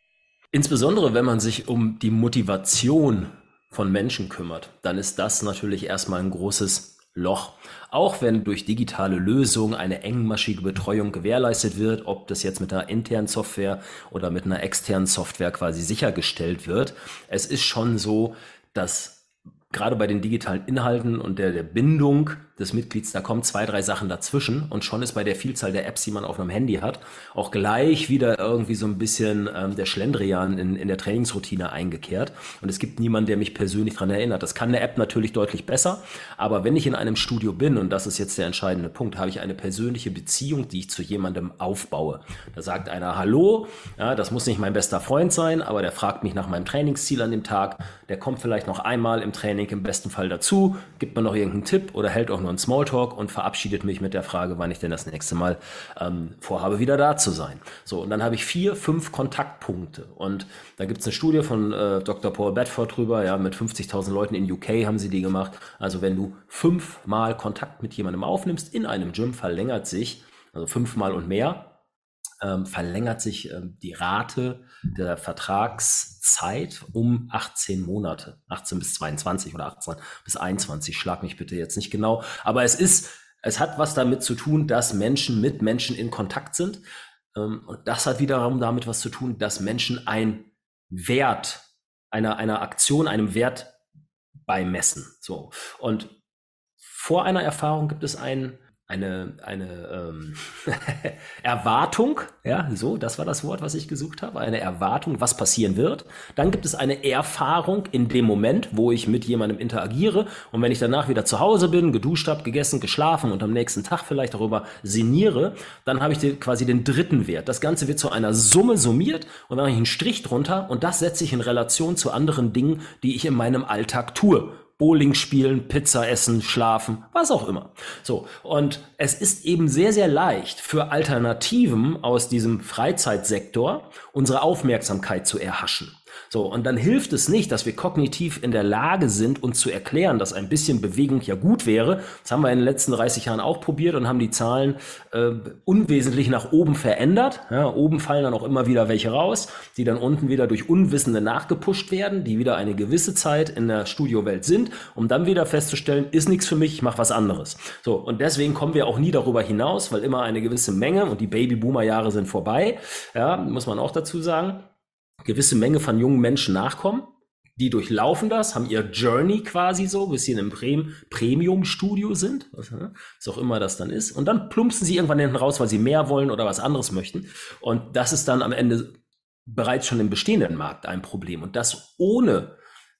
Insbesondere wenn man sich um die Motivation von Menschen kümmert, dann ist das natürlich erstmal ein großes Loch. Auch wenn durch digitale Lösungen eine engmaschige Betreuung gewährleistet wird, ob das jetzt mit einer internen Software oder mit einer externen Software quasi sichergestellt wird, es ist schon so, dass gerade bei den digitalen Inhalten und der, der Bindung des Mitglieds, da kommen zwei, drei Sachen dazwischen und schon ist bei der Vielzahl der Apps, die man auf einem Handy hat, auch gleich wieder irgendwie so ein bisschen ähm, der Schlendrian in, in der Trainingsroutine eingekehrt und es gibt niemanden, der mich persönlich daran erinnert. Das kann eine App natürlich deutlich besser, aber wenn ich in einem Studio bin, und das ist jetzt der entscheidende Punkt, habe ich eine persönliche Beziehung, die ich zu jemandem aufbaue. Da sagt einer Hallo, ja, das muss nicht mein bester Freund sein, aber der fragt mich nach meinem Trainingsziel an dem Tag, der kommt vielleicht noch einmal im Training im besten Fall dazu, gibt mir noch irgendeinen Tipp oder hält auch einen Smalltalk und verabschiedet mich mit der Frage, wann ich denn das nächste Mal ähm, vorhabe, wieder da zu sein. So, und dann habe ich vier, fünf Kontaktpunkte. Und da gibt es eine Studie von äh, Dr. Paul Bedford drüber, ja, mit 50.000 Leuten in UK haben sie die gemacht. Also wenn du fünfmal Kontakt mit jemandem aufnimmst in einem Gym, verlängert sich, also fünfmal und mehr, ähm, verlängert sich ähm, die Rate der Vertragszeit um 18 Monate. 18 bis 22 oder 18 bis 21. Schlag mich bitte jetzt nicht genau. Aber es ist, es hat was damit zu tun, dass Menschen mit Menschen in Kontakt sind. Ähm, und das hat wiederum damit was zu tun, dass Menschen ein Wert einer, einer Aktion, einem Wert beimessen. So. Und vor einer Erfahrung gibt es einen eine, eine ähm, <laughs> Erwartung, ja, so, das war das Wort, was ich gesucht habe, eine Erwartung, was passieren wird. Dann gibt es eine Erfahrung in dem Moment, wo ich mit jemandem interagiere und wenn ich danach wieder zu Hause bin, geduscht habe, gegessen, geschlafen und am nächsten Tag vielleicht darüber sinniere, dann habe ich den, quasi den dritten Wert. Das Ganze wird zu einer Summe summiert und dann habe ich einen Strich drunter und das setze ich in Relation zu anderen Dingen, die ich in meinem Alltag tue. Bowling spielen, Pizza essen, schlafen, was auch immer. So. Und es ist eben sehr, sehr leicht für Alternativen aus diesem Freizeitsektor unsere Aufmerksamkeit zu erhaschen. So, und dann hilft es nicht, dass wir kognitiv in der Lage sind, uns zu erklären, dass ein bisschen Bewegung ja gut wäre. Das haben wir in den letzten 30 Jahren auch probiert und haben die Zahlen äh, unwesentlich nach oben verändert. Ja, oben fallen dann auch immer wieder welche raus, die dann unten wieder durch Unwissende nachgepusht werden, die wieder eine gewisse Zeit in der Studiowelt sind, um dann wieder festzustellen, ist nichts für mich, ich mache was anderes. So, und deswegen kommen wir auch nie darüber hinaus, weil immer eine gewisse Menge und die Babyboomer-Jahre sind vorbei, ja, muss man auch dazu sagen gewisse Menge von jungen Menschen nachkommen. Die durchlaufen das, haben ihr Journey quasi so, bis sie in einem Premium-Studio sind, was, ne, was auch immer das dann ist. Und dann plumpsen sie irgendwann hinten raus, weil sie mehr wollen oder was anderes möchten. Und das ist dann am Ende bereits schon im bestehenden Markt ein Problem. Und das ohne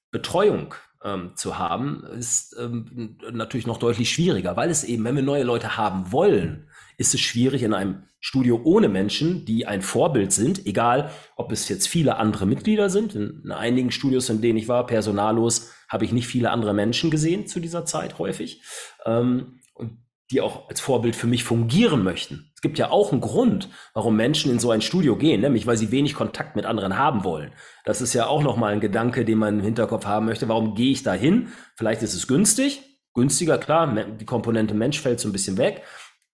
Betreuung ähm, zu haben, ist ähm, natürlich noch deutlich schwieriger, weil es eben, wenn wir neue Leute haben wollen, ist es schwierig in einem Studio ohne Menschen, die ein Vorbild sind, egal ob es jetzt viele andere Mitglieder sind. In einigen Studios, in denen ich war, personallos, habe ich nicht viele andere Menschen gesehen zu dieser Zeit häufig. Ähm, die auch als Vorbild für mich fungieren möchten. Es gibt ja auch einen Grund, warum Menschen in so ein Studio gehen, nämlich weil sie wenig Kontakt mit anderen haben wollen. Das ist ja auch nochmal ein Gedanke, den man im Hinterkopf haben möchte. Warum gehe ich da hin? Vielleicht ist es günstig. Günstiger, klar, die Komponente Mensch fällt so ein bisschen weg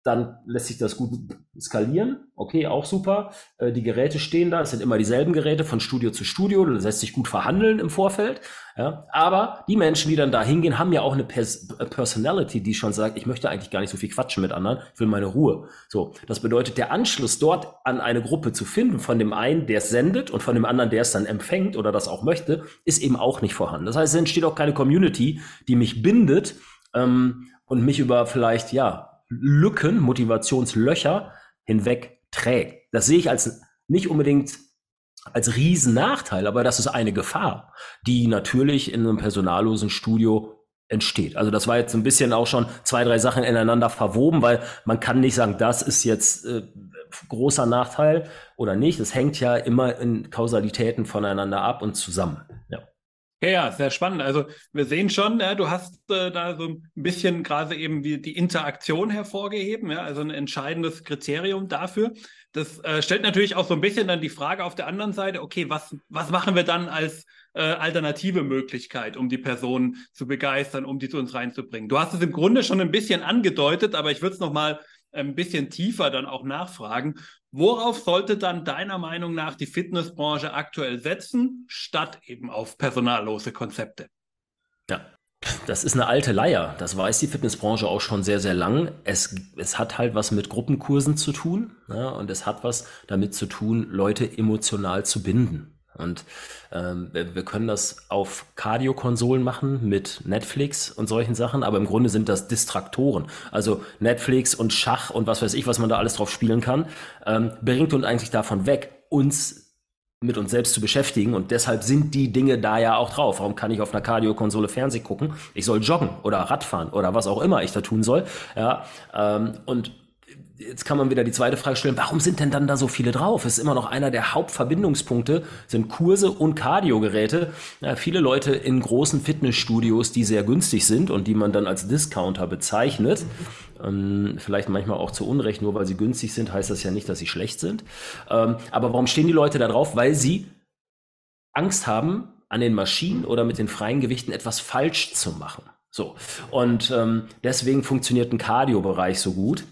dann lässt sich das gut skalieren. Okay, auch super. Äh, die Geräte stehen da, es sind immer dieselben Geräte von Studio zu Studio, das lässt sich gut verhandeln im Vorfeld. Ja, aber die Menschen, die dann da hingehen, haben ja auch eine Pers Personality, die schon sagt, ich möchte eigentlich gar nicht so viel quatschen mit anderen, ich will meine Ruhe. So, das bedeutet, der Anschluss dort an eine Gruppe zu finden, von dem einen, der es sendet und von dem anderen, der es dann empfängt oder das auch möchte, ist eben auch nicht vorhanden. Das heißt, es entsteht auch keine Community, die mich bindet ähm, und mich über vielleicht, ja, Lücken, Motivationslöcher hinweg trägt. Das sehe ich als nicht unbedingt als Riesennachteil, aber das ist eine Gefahr, die natürlich in einem personallosen Studio entsteht. Also das war jetzt ein bisschen auch schon zwei, drei Sachen ineinander verwoben, weil man kann nicht sagen, das ist jetzt äh, großer Nachteil oder nicht. Das hängt ja immer in Kausalitäten voneinander ab und zusammen. Ja. Ja, ja, sehr spannend. Also wir sehen schon, ja, du hast äh, da so ein bisschen gerade eben wie die Interaktion hervorgeheben, ja, also ein entscheidendes Kriterium dafür. Das äh, stellt natürlich auch so ein bisschen dann die Frage auf der anderen Seite, okay, was, was machen wir dann als äh, alternative Möglichkeit, um die Person zu begeistern, um die zu uns reinzubringen? Du hast es im Grunde schon ein bisschen angedeutet, aber ich würde es nochmal ein bisschen tiefer dann auch nachfragen. Worauf sollte dann deiner Meinung nach die Fitnessbranche aktuell setzen, statt eben auf personallose Konzepte? Ja, das ist eine alte Leier. Das weiß die Fitnessbranche auch schon sehr, sehr lang. Es, es hat halt was mit Gruppenkursen zu tun ja, und es hat was damit zu tun, Leute emotional zu binden. Und ähm, wir können das auf Cardio-Konsolen machen mit Netflix und solchen Sachen, aber im Grunde sind das Distraktoren. Also Netflix und Schach und was weiß ich, was man da alles drauf spielen kann, ähm, bringt uns eigentlich davon weg, uns mit uns selbst zu beschäftigen und deshalb sind die Dinge da ja auch drauf. Warum kann ich auf einer Cardio-Konsole Fernseh gucken? Ich soll joggen oder Radfahren oder was auch immer ich da tun soll. Ja, ähm, und jetzt kann man wieder die zweite Frage stellen, warum sind denn dann da so viele drauf? Es ist immer noch einer der Hauptverbindungspunkte, sind Kurse und Kardiogeräte. Ja, viele Leute in großen Fitnessstudios, die sehr günstig sind und die man dann als Discounter bezeichnet. Ähm, vielleicht manchmal auch zu Unrecht, nur weil sie günstig sind, heißt das ja nicht, dass sie schlecht sind. Ähm, aber warum stehen die Leute da drauf? Weil sie Angst haben, an den Maschinen oder mit den freien Gewichten etwas falsch zu machen. So. Und ähm, deswegen funktioniert ein Cardio-Bereich so gut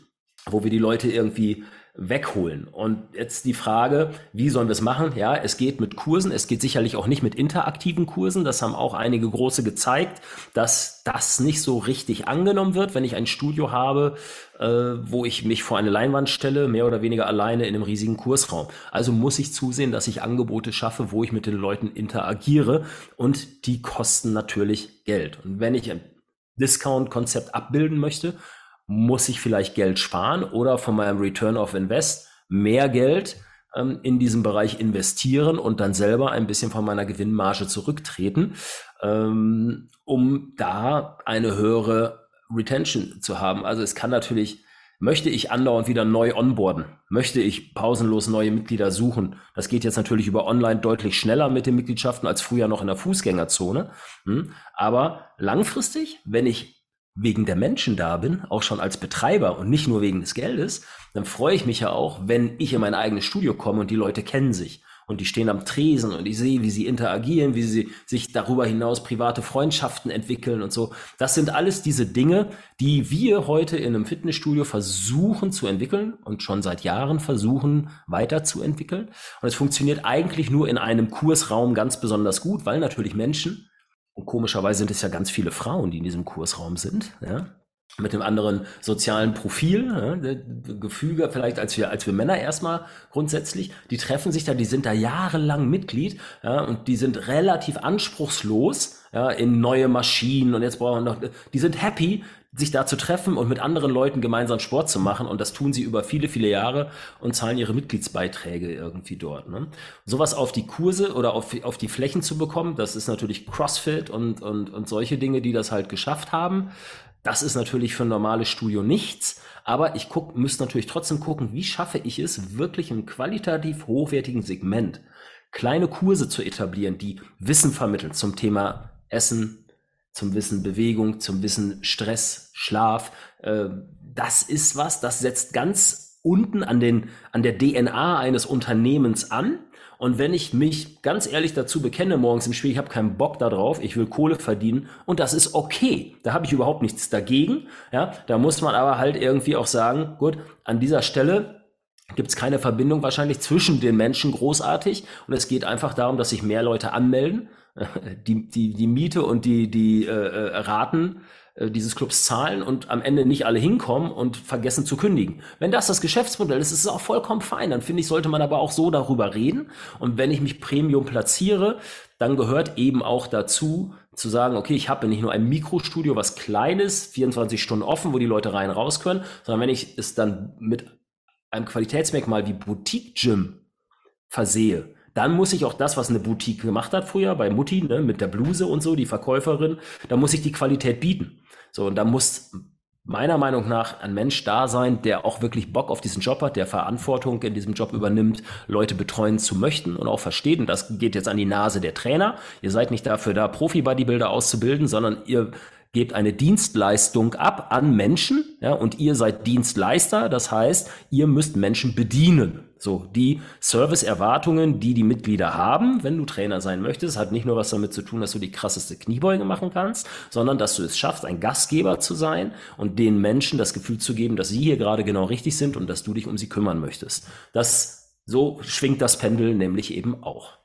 wo wir die Leute irgendwie wegholen. Und jetzt die Frage, wie sollen wir es machen? Ja, es geht mit Kursen, es geht sicherlich auch nicht mit interaktiven Kursen. Das haben auch einige große gezeigt, dass das nicht so richtig angenommen wird, wenn ich ein Studio habe, äh, wo ich mich vor eine Leinwand stelle, mehr oder weniger alleine in einem riesigen Kursraum. Also muss ich zusehen, dass ich Angebote schaffe, wo ich mit den Leuten interagiere und die kosten natürlich Geld. Und wenn ich ein Discount-Konzept abbilden möchte, muss ich vielleicht Geld sparen oder von meinem Return of Invest mehr Geld ähm, in diesem Bereich investieren und dann selber ein bisschen von meiner Gewinnmarge zurücktreten, ähm, um da eine höhere Retention zu haben. Also es kann natürlich, möchte ich andauernd wieder neu onboarden, möchte ich pausenlos neue Mitglieder suchen. Das geht jetzt natürlich über online deutlich schneller mit den Mitgliedschaften als früher noch in der Fußgängerzone. Hm? Aber langfristig, wenn ich wegen der Menschen da bin, auch schon als Betreiber und nicht nur wegen des Geldes, dann freue ich mich ja auch, wenn ich in mein eigenes Studio komme und die Leute kennen sich und die stehen am Tresen und ich sehe, wie sie interagieren, wie sie sich darüber hinaus private Freundschaften entwickeln und so. Das sind alles diese Dinge, die wir heute in einem Fitnessstudio versuchen zu entwickeln und schon seit Jahren versuchen weiterzuentwickeln. Und es funktioniert eigentlich nur in einem Kursraum ganz besonders gut, weil natürlich Menschen und komischerweise sind es ja ganz viele Frauen, die in diesem Kursraum sind, ja, mit einem anderen sozialen Profil, ja, Gefüge vielleicht als wir, als wir Männer erstmal grundsätzlich, die treffen sich da, die sind da jahrelang Mitglied, ja, und die sind relativ anspruchslos, ja, in neue Maschinen und jetzt brauchen wir noch, die sind happy, sich da zu treffen und mit anderen Leuten gemeinsam Sport zu machen. Und das tun sie über viele, viele Jahre und zahlen ihre Mitgliedsbeiträge irgendwie dort. Ne? Sowas auf die Kurse oder auf, auf die Flächen zu bekommen, das ist natürlich CrossFit und, und, und solche Dinge, die das halt geschafft haben. Das ist natürlich für ein normales Studio nichts. Aber ich guck, müsste natürlich trotzdem gucken, wie schaffe ich es, wirklich im qualitativ hochwertigen Segment kleine Kurse zu etablieren, die Wissen vermitteln zum Thema Essen, zum Wissen Bewegung, zum Wissen Stress, Schlaf. Äh, das ist was, das setzt ganz unten an, den, an der DNA eines Unternehmens an. Und wenn ich mich ganz ehrlich dazu bekenne morgens im Spiel, ich habe keinen Bock darauf, ich will Kohle verdienen und das ist okay. Da habe ich überhaupt nichts dagegen. Ja, da muss man aber halt irgendwie auch sagen, gut, an dieser Stelle gibt es keine Verbindung wahrscheinlich zwischen den Menschen großartig und es geht einfach darum, dass sich mehr Leute anmelden die, die, die Miete und die, die äh, Raten äh, dieses Clubs zahlen und am Ende nicht alle hinkommen und vergessen zu kündigen. Wenn das das Geschäftsmodell ist, ist es auch vollkommen fein. Dann finde ich, sollte man aber auch so darüber reden. Und wenn ich mich Premium platziere, dann gehört eben auch dazu, zu sagen, okay, ich habe nicht nur ein Mikrostudio, was klein ist, 24 Stunden offen, wo die Leute rein raus können, sondern wenn ich es dann mit einem Qualitätsmerkmal wie Boutique Gym versehe, dann muss ich auch das, was eine Boutique gemacht hat früher bei Mutti, ne, mit der Bluse und so, die Verkäuferin, da muss ich die Qualität bieten. So, und da muss meiner Meinung nach ein Mensch da sein, der auch wirklich Bock auf diesen Job hat, der Verantwortung in diesem Job übernimmt, Leute betreuen zu möchten und auch versteht. Und das geht jetzt an die Nase der Trainer. Ihr seid nicht dafür da, Profi-Bodybuilder auszubilden, sondern ihr gebt eine Dienstleistung ab an Menschen, ja, und ihr seid Dienstleister, das heißt, ihr müsst Menschen bedienen. So, die Serviceerwartungen, die die Mitglieder haben, wenn du Trainer sein möchtest, hat nicht nur was damit zu tun, dass du die krasseste Kniebeuge machen kannst, sondern dass du es schaffst, ein Gastgeber zu sein und den Menschen das Gefühl zu geben, dass sie hier gerade genau richtig sind und dass du dich um sie kümmern möchtest. Das, so schwingt das Pendel nämlich eben auch.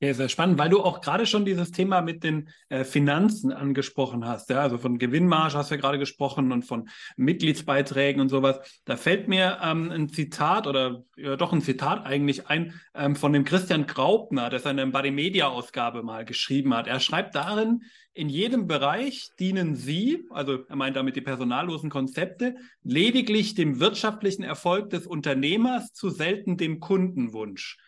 Ja, sehr spannend, weil du auch gerade schon dieses Thema mit den äh, Finanzen angesprochen hast. Ja, also von Gewinnmarge hast du ja gerade gesprochen und von Mitgliedsbeiträgen und sowas. Da fällt mir ähm, ein Zitat oder ja, doch ein Zitat eigentlich ein ähm, von dem Christian Graupner, der seine Body Media Ausgabe mal geschrieben hat. Er schreibt darin, in jedem Bereich dienen Sie, also er meint damit die personallosen Konzepte, lediglich dem wirtschaftlichen Erfolg des Unternehmers, zu selten dem Kundenwunsch.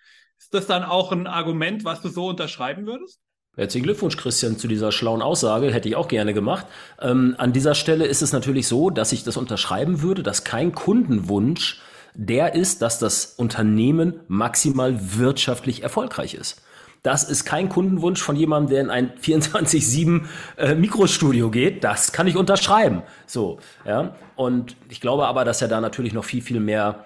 Ist das dann auch ein Argument, was du so unterschreiben würdest? Herzlichen Glückwunsch, Christian, zu dieser schlauen Aussage. Hätte ich auch gerne gemacht. Ähm, an dieser Stelle ist es natürlich so, dass ich das unterschreiben würde, dass kein Kundenwunsch der ist, dass das Unternehmen maximal wirtschaftlich erfolgreich ist. Das ist kein Kundenwunsch von jemandem, der in ein <laughs> 24-7 äh, Mikrostudio geht. Das kann ich unterschreiben. So, ja. Und ich glaube aber, dass er da natürlich noch viel, viel mehr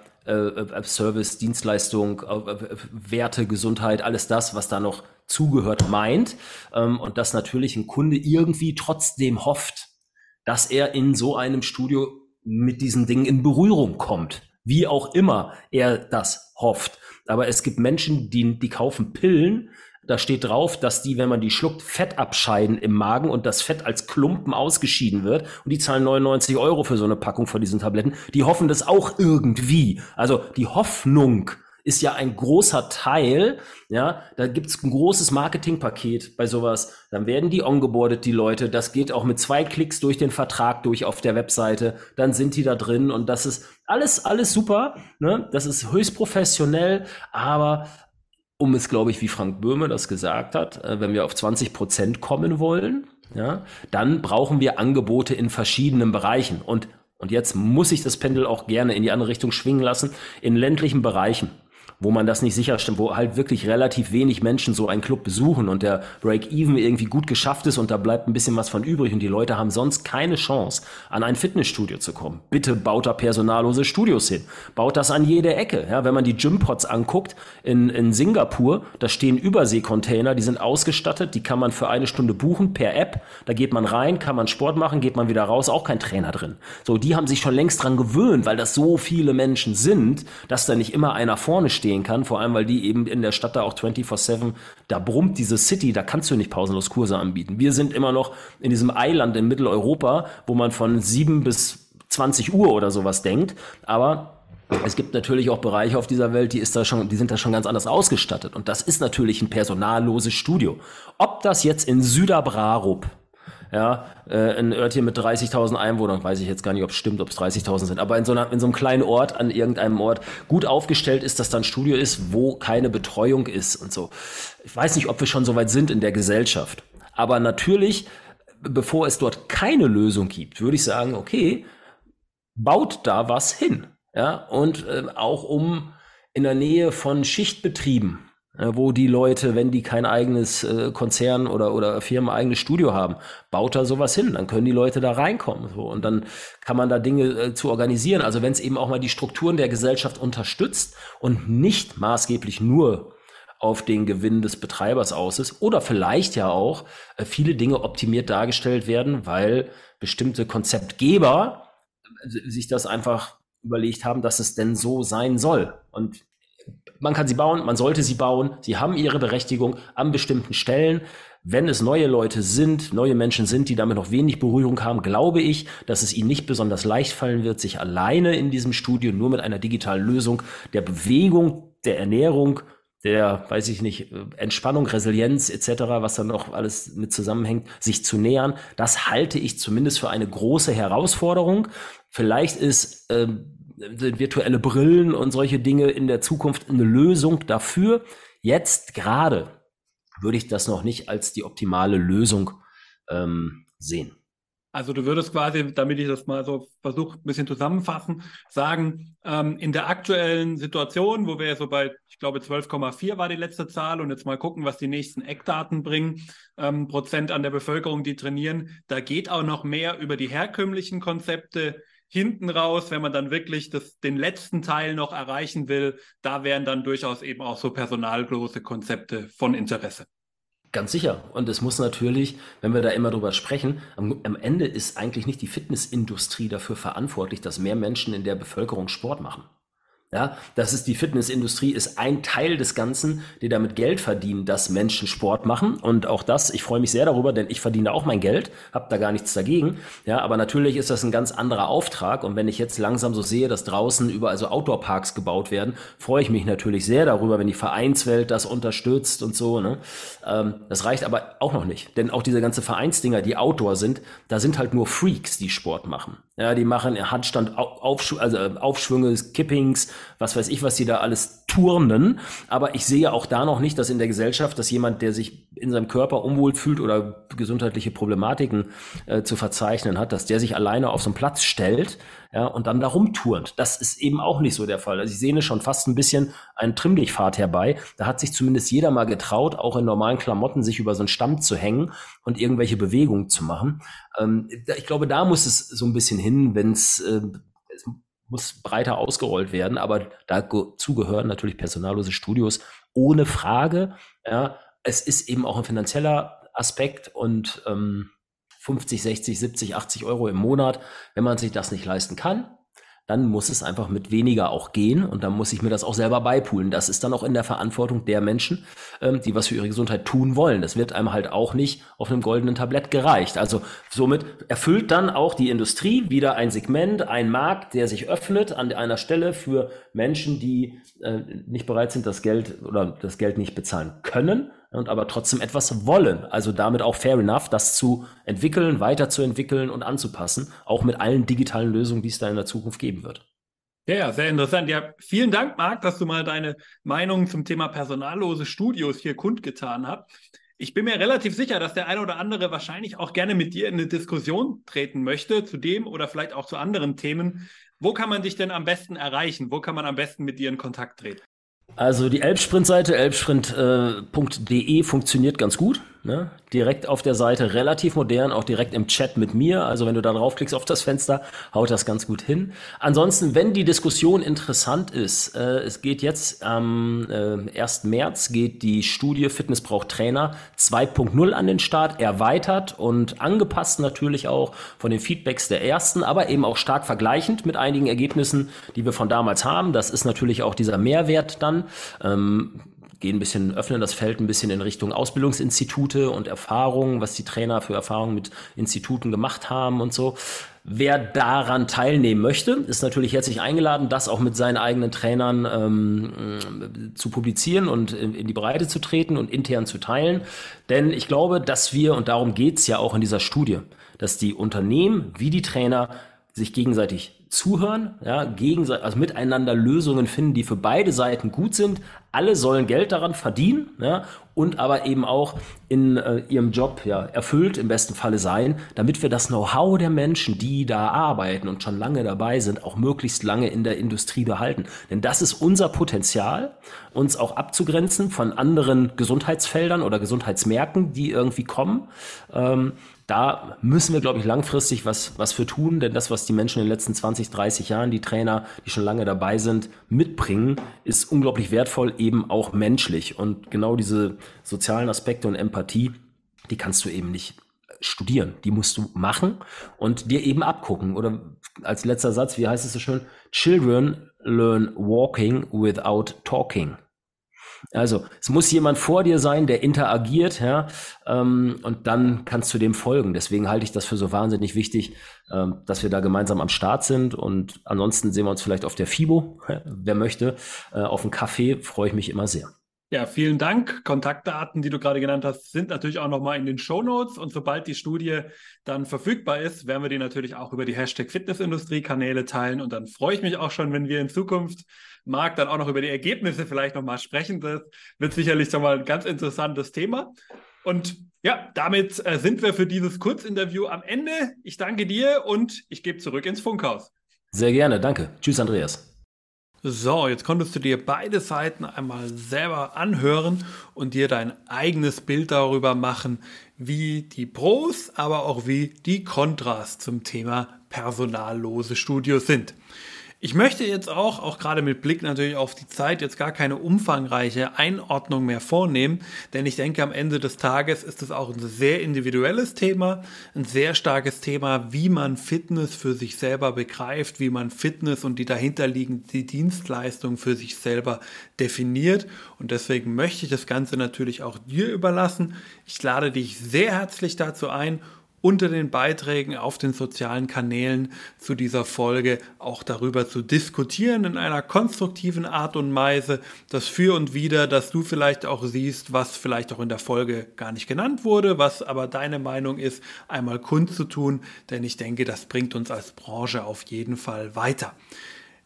Service, Dienstleistung, äh, Werte, Gesundheit, alles das, was da noch zugehört, meint. Ähm, und dass natürlich ein Kunde irgendwie trotzdem hofft, dass er in so einem Studio mit diesen Dingen in Berührung kommt. Wie auch immer er das hofft. Aber es gibt Menschen, die, die kaufen Pillen, da steht drauf, dass die, wenn man die schluckt, Fett abscheiden im Magen und das Fett als Klumpen ausgeschieden wird. Und die zahlen 99 Euro für so eine Packung von diesen Tabletten. Die hoffen das auch irgendwie. Also die Hoffnung ist ja ein großer Teil. Ja, da gibt's ein großes Marketingpaket bei sowas. Dann werden die ongeboardet, die Leute. Das geht auch mit zwei Klicks durch den Vertrag durch auf der Webseite. Dann sind die da drin und das ist alles, alles super. Ne? Das ist höchst professionell, aber um es, glaube ich, wie Frank Böhme das gesagt hat, äh, wenn wir auf 20 Prozent kommen wollen, ja, dann brauchen wir Angebote in verschiedenen Bereichen. Und, und jetzt muss ich das Pendel auch gerne in die andere Richtung schwingen lassen, in ländlichen Bereichen wo man das nicht sicherstimmt, wo halt wirklich relativ wenig Menschen so einen Club besuchen und der Break-Even irgendwie gut geschafft ist und da bleibt ein bisschen was von übrig und die Leute haben sonst keine Chance, an ein Fitnessstudio zu kommen. Bitte baut da personallose Studios hin. Baut das an jede Ecke. Ja, wenn man die Gympots anguckt in, in Singapur, da stehen Überseekontainer, die sind ausgestattet, die kann man für eine Stunde buchen per App. Da geht man rein, kann man Sport machen, geht man wieder raus, auch kein Trainer drin. So, die haben sich schon längst dran gewöhnt, weil das so viele Menschen sind, dass da nicht immer einer vorne steht stehen kann, vor allem weil die eben in der Stadt da auch 24-7, da brummt diese City, da kannst du nicht pausenlos Kurse anbieten. Wir sind immer noch in diesem Eiland in Mitteleuropa, wo man von 7 bis 20 Uhr oder sowas denkt, aber es gibt natürlich auch Bereiche auf dieser Welt, die, ist da schon, die sind da schon ganz anders ausgestattet. Und das ist natürlich ein personalloses Studio. Ob das jetzt in Süderbrarup ja, äh, ein Örtchen mit 30.000 Einwohnern, weiß ich jetzt gar nicht, ob es stimmt, ob es 30.000 sind, aber in so, einer, in so einem kleinen Ort, an irgendeinem Ort, gut aufgestellt ist, dass da ein Studio ist, wo keine Betreuung ist und so. Ich weiß nicht, ob wir schon so weit sind in der Gesellschaft. Aber natürlich, bevor es dort keine Lösung gibt, würde ich sagen, okay, baut da was hin. Ja, und äh, auch um in der Nähe von Schichtbetrieben wo die Leute, wenn die kein eigenes äh, Konzern oder, oder Firmen eigenes Studio haben, baut da sowas hin, dann können die Leute da reinkommen. So. Und dann kann man da Dinge äh, zu organisieren. Also wenn es eben auch mal die Strukturen der Gesellschaft unterstützt und nicht maßgeblich nur auf den Gewinn des Betreibers aus ist oder vielleicht ja auch äh, viele Dinge optimiert dargestellt werden, weil bestimmte Konzeptgeber äh, sich das einfach überlegt haben, dass es denn so sein soll. Und man kann sie bauen, man sollte sie bauen. Sie haben ihre Berechtigung an bestimmten Stellen. Wenn es neue Leute sind, neue Menschen sind, die damit noch wenig Berührung haben, glaube ich, dass es ihnen nicht besonders leicht fallen wird, sich alleine in diesem Studio nur mit einer digitalen Lösung der Bewegung, der Ernährung, der, weiß ich nicht, Entspannung, Resilienz etc., was dann noch alles mit zusammenhängt, sich zu nähern. Das halte ich zumindest für eine große Herausforderung. Vielleicht ist ähm, virtuelle Brillen und solche Dinge in der Zukunft eine Lösung dafür. Jetzt gerade würde ich das noch nicht als die optimale Lösung ähm, sehen. Also du würdest quasi, damit ich das mal so versuche, ein bisschen zusammenfassen, sagen, ähm, in der aktuellen Situation, wo wir so bei, ich glaube, 12,4 war die letzte Zahl und jetzt mal gucken, was die nächsten Eckdaten bringen, ähm, Prozent an der Bevölkerung, die trainieren, da geht auch noch mehr über die herkömmlichen Konzepte hinten raus, wenn man dann wirklich das, den letzten Teil noch erreichen will, da wären dann durchaus eben auch so personallose Konzepte von Interesse. Ganz sicher. Und es muss natürlich, wenn wir da immer drüber sprechen, am, am, Ende ist eigentlich nicht die Fitnessindustrie dafür verantwortlich, dass mehr Menschen in der Bevölkerung Sport machen. Ja, das ist die Fitnessindustrie, ist ein Teil des Ganzen, die damit Geld verdienen, dass Menschen Sport machen. Und auch das, ich freue mich sehr darüber, denn ich verdiene auch mein Geld, habe da gar nichts dagegen. Ja, aber natürlich ist das ein ganz anderer Auftrag. Und wenn ich jetzt langsam so sehe, dass draußen überall so Outdoor-Parks gebaut werden, freue ich mich natürlich sehr darüber, wenn die Vereinswelt das unterstützt und so. Ne? Ähm, das reicht aber auch noch nicht. Denn auch diese ganze Vereinsdinger, die Outdoor sind, da sind halt nur Freaks, die Sport machen. Ja, die machen Handstand, Aufsch also äh, Aufschwünge, Skippings, was weiß ich, was die da alles turnen. Aber ich sehe auch da noch nicht, dass in der Gesellschaft, dass jemand, der sich in seinem Körper unwohl fühlt oder gesundheitliche Problematiken äh, zu verzeichnen hat, dass der sich alleine auf so einen Platz stellt ja, und dann da rumturnt. Das ist eben auch nicht so der Fall. Also ich sehe schon fast ein bisschen einen Trimmlichtfahrt herbei. Da hat sich zumindest jeder mal getraut, auch in normalen Klamotten sich über so einen Stamm zu hängen und irgendwelche Bewegungen zu machen. Ähm, ich glaube, da muss es so ein bisschen hin, wenn es äh, muss breiter ausgerollt werden, aber dazu gehören natürlich personallose Studios ohne Frage. Ja, es ist eben auch ein finanzieller Aspekt und ähm, 50, 60, 70, 80 Euro im Monat. Wenn man sich das nicht leisten kann, dann muss es einfach mit weniger auch gehen und dann muss ich mir das auch selber beipulen. Das ist dann auch in der Verantwortung der Menschen, ähm, die was für ihre Gesundheit tun wollen. Das wird einem halt auch nicht auf einem goldenen Tablett gereicht. Also somit erfüllt dann auch die Industrie wieder ein Segment, ein Markt, der sich öffnet an einer Stelle für Menschen, die äh, nicht bereit sind, das Geld oder das Geld nicht bezahlen können und aber trotzdem etwas wollen. Also damit auch fair enough, das zu entwickeln, weiterzuentwickeln und anzupassen, auch mit allen digitalen Lösungen, die es da in der Zukunft geben wird. Ja, sehr interessant. Ja, vielen Dank, Marc, dass du mal deine Meinung zum Thema personallose Studios hier kundgetan hast. Ich bin mir relativ sicher, dass der eine oder andere wahrscheinlich auch gerne mit dir in eine Diskussion treten möchte zu dem oder vielleicht auch zu anderen Themen. Wo kann man dich denn am besten erreichen? Wo kann man am besten mit dir in Kontakt treten? Also die Elbsprint-Seite, elbsprint.de äh, funktioniert ganz gut. Ne? Direkt auf der Seite, relativ modern, auch direkt im Chat mit mir. Also wenn du da draufklickst auf das Fenster, haut das ganz gut hin. Ansonsten, wenn die Diskussion interessant ist, äh, es geht jetzt am äh, 1. März geht die Studie Fitness braucht Trainer 2.0 an den Start, erweitert und angepasst natürlich auch von den Feedbacks der ersten, aber eben auch stark vergleichend mit einigen Ergebnissen, die wir von damals haben. Das ist natürlich auch dieser Mehrwert dann. Ähm, gehen ein bisschen, öffnen das Feld ein bisschen in Richtung Ausbildungsinstitute und Erfahrungen, was die Trainer für Erfahrungen mit Instituten gemacht haben und so. Wer daran teilnehmen möchte, ist natürlich herzlich eingeladen, das auch mit seinen eigenen Trainern ähm, zu publizieren und in, die Breite zu treten und intern zu teilen. Denn ich glaube, dass wir, und darum geht's ja auch in dieser Studie, dass die Unternehmen wie die Trainer sich gegenseitig zuhören, ja, gegenseitig, also miteinander Lösungen finden, die für beide Seiten gut sind. Alle sollen Geld daran verdienen, ja, und aber eben auch in äh, ihrem Job ja erfüllt im besten Falle sein, damit wir das Know-how der Menschen, die da arbeiten und schon lange dabei sind, auch möglichst lange in der Industrie behalten. Denn das ist unser Potenzial, uns auch abzugrenzen von anderen Gesundheitsfeldern oder Gesundheitsmärkten, die irgendwie kommen. Ähm, da müssen wir, glaube ich, langfristig was, was für tun, denn das, was die Menschen in den letzten 20, 30 Jahren, die Trainer, die schon lange dabei sind, mitbringen, ist unglaublich wertvoll, eben auch menschlich. Und genau diese sozialen Aspekte und Empathie, die kannst du eben nicht studieren. Die musst du machen und dir eben abgucken. Oder als letzter Satz, wie heißt es so schön? Children learn walking without talking. Also es muss jemand vor dir sein, der interagiert, ja, ähm, und dann kannst du dem folgen. Deswegen halte ich das für so wahnsinnig wichtig, ähm, dass wir da gemeinsam am Start sind. Und ansonsten sehen wir uns vielleicht auf der FIBO, <laughs> wer möchte. Äh, auf dem Café freue ich mich immer sehr. Ja, vielen Dank. Kontaktdaten, die du gerade genannt hast, sind natürlich auch nochmal in den Show Notes. Und sobald die Studie dann verfügbar ist, werden wir die natürlich auch über die Hashtag Fitnessindustrie-Kanäle teilen. Und dann freue ich mich auch schon, wenn wir in Zukunft Marc dann auch noch über die Ergebnisse vielleicht nochmal sprechen. Das wird sicherlich schon mal ein ganz interessantes Thema. Und ja, damit äh, sind wir für dieses Kurzinterview am Ende. Ich danke dir und ich gebe zurück ins Funkhaus. Sehr gerne, danke. Tschüss, Andreas. So, jetzt konntest du dir beide Seiten einmal selber anhören und dir dein eigenes Bild darüber machen, wie die Pros, aber auch wie die Kontras zum Thema personallose Studios sind. Ich möchte jetzt auch, auch gerade mit Blick natürlich auf die Zeit, jetzt gar keine umfangreiche Einordnung mehr vornehmen, denn ich denke, am Ende des Tages ist es auch ein sehr individuelles Thema, ein sehr starkes Thema, wie man Fitness für sich selber begreift, wie man Fitness und die dahinterliegende Dienstleistung für sich selber definiert. Und deswegen möchte ich das Ganze natürlich auch dir überlassen. Ich lade dich sehr herzlich dazu ein, unter den Beiträgen auf den sozialen Kanälen zu dieser Folge auch darüber zu diskutieren in einer konstruktiven Art und Weise, das für und wieder, dass du vielleicht auch siehst, was vielleicht auch in der Folge gar nicht genannt wurde, was aber deine Meinung ist, einmal kundzutun, denn ich denke, das bringt uns als Branche auf jeden Fall weiter.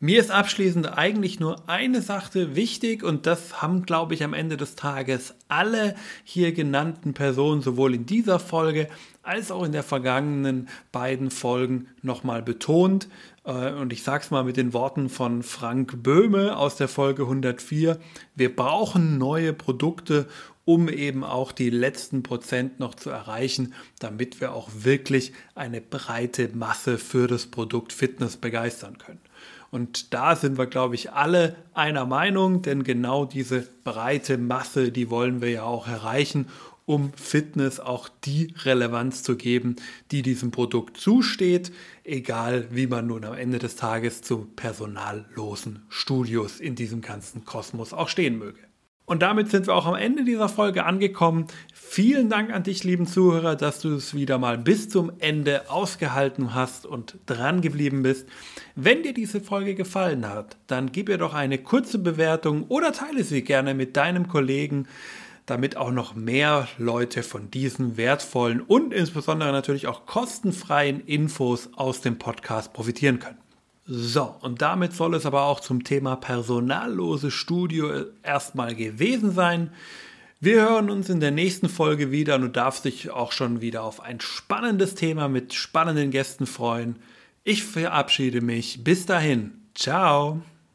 Mir ist abschließend eigentlich nur eine Sache wichtig und das haben, glaube ich, am Ende des Tages alle hier genannten Personen sowohl in dieser Folge als auch in der vergangenen beiden Folgen nochmal betont. Äh, und ich sage es mal mit den Worten von Frank Böhme aus der Folge 104. Wir brauchen neue Produkte, um eben auch die letzten Prozent noch zu erreichen, damit wir auch wirklich eine breite Masse für das Produkt Fitness begeistern können. Und da sind wir, glaube ich, alle einer Meinung, denn genau diese breite Masse, die wollen wir ja auch erreichen, um Fitness auch die Relevanz zu geben, die diesem Produkt zusteht, egal wie man nun am Ende des Tages zu personallosen Studios in diesem ganzen Kosmos auch stehen möge. Und damit sind wir auch am Ende dieser Folge angekommen. Vielen Dank an dich, lieben Zuhörer, dass du es wieder mal bis zum Ende ausgehalten hast und dran geblieben bist. Wenn dir diese Folge gefallen hat, dann gib ihr doch eine kurze Bewertung oder teile sie gerne mit deinem Kollegen, damit auch noch mehr Leute von diesen wertvollen und insbesondere natürlich auch kostenfreien Infos aus dem Podcast profitieren können. So, und damit soll es aber auch zum Thema personallose Studio erstmal gewesen sein. Wir hören uns in der nächsten Folge wieder und du darfst dich auch schon wieder auf ein spannendes Thema mit spannenden Gästen freuen. Ich verabschiede mich. Bis dahin. Ciao.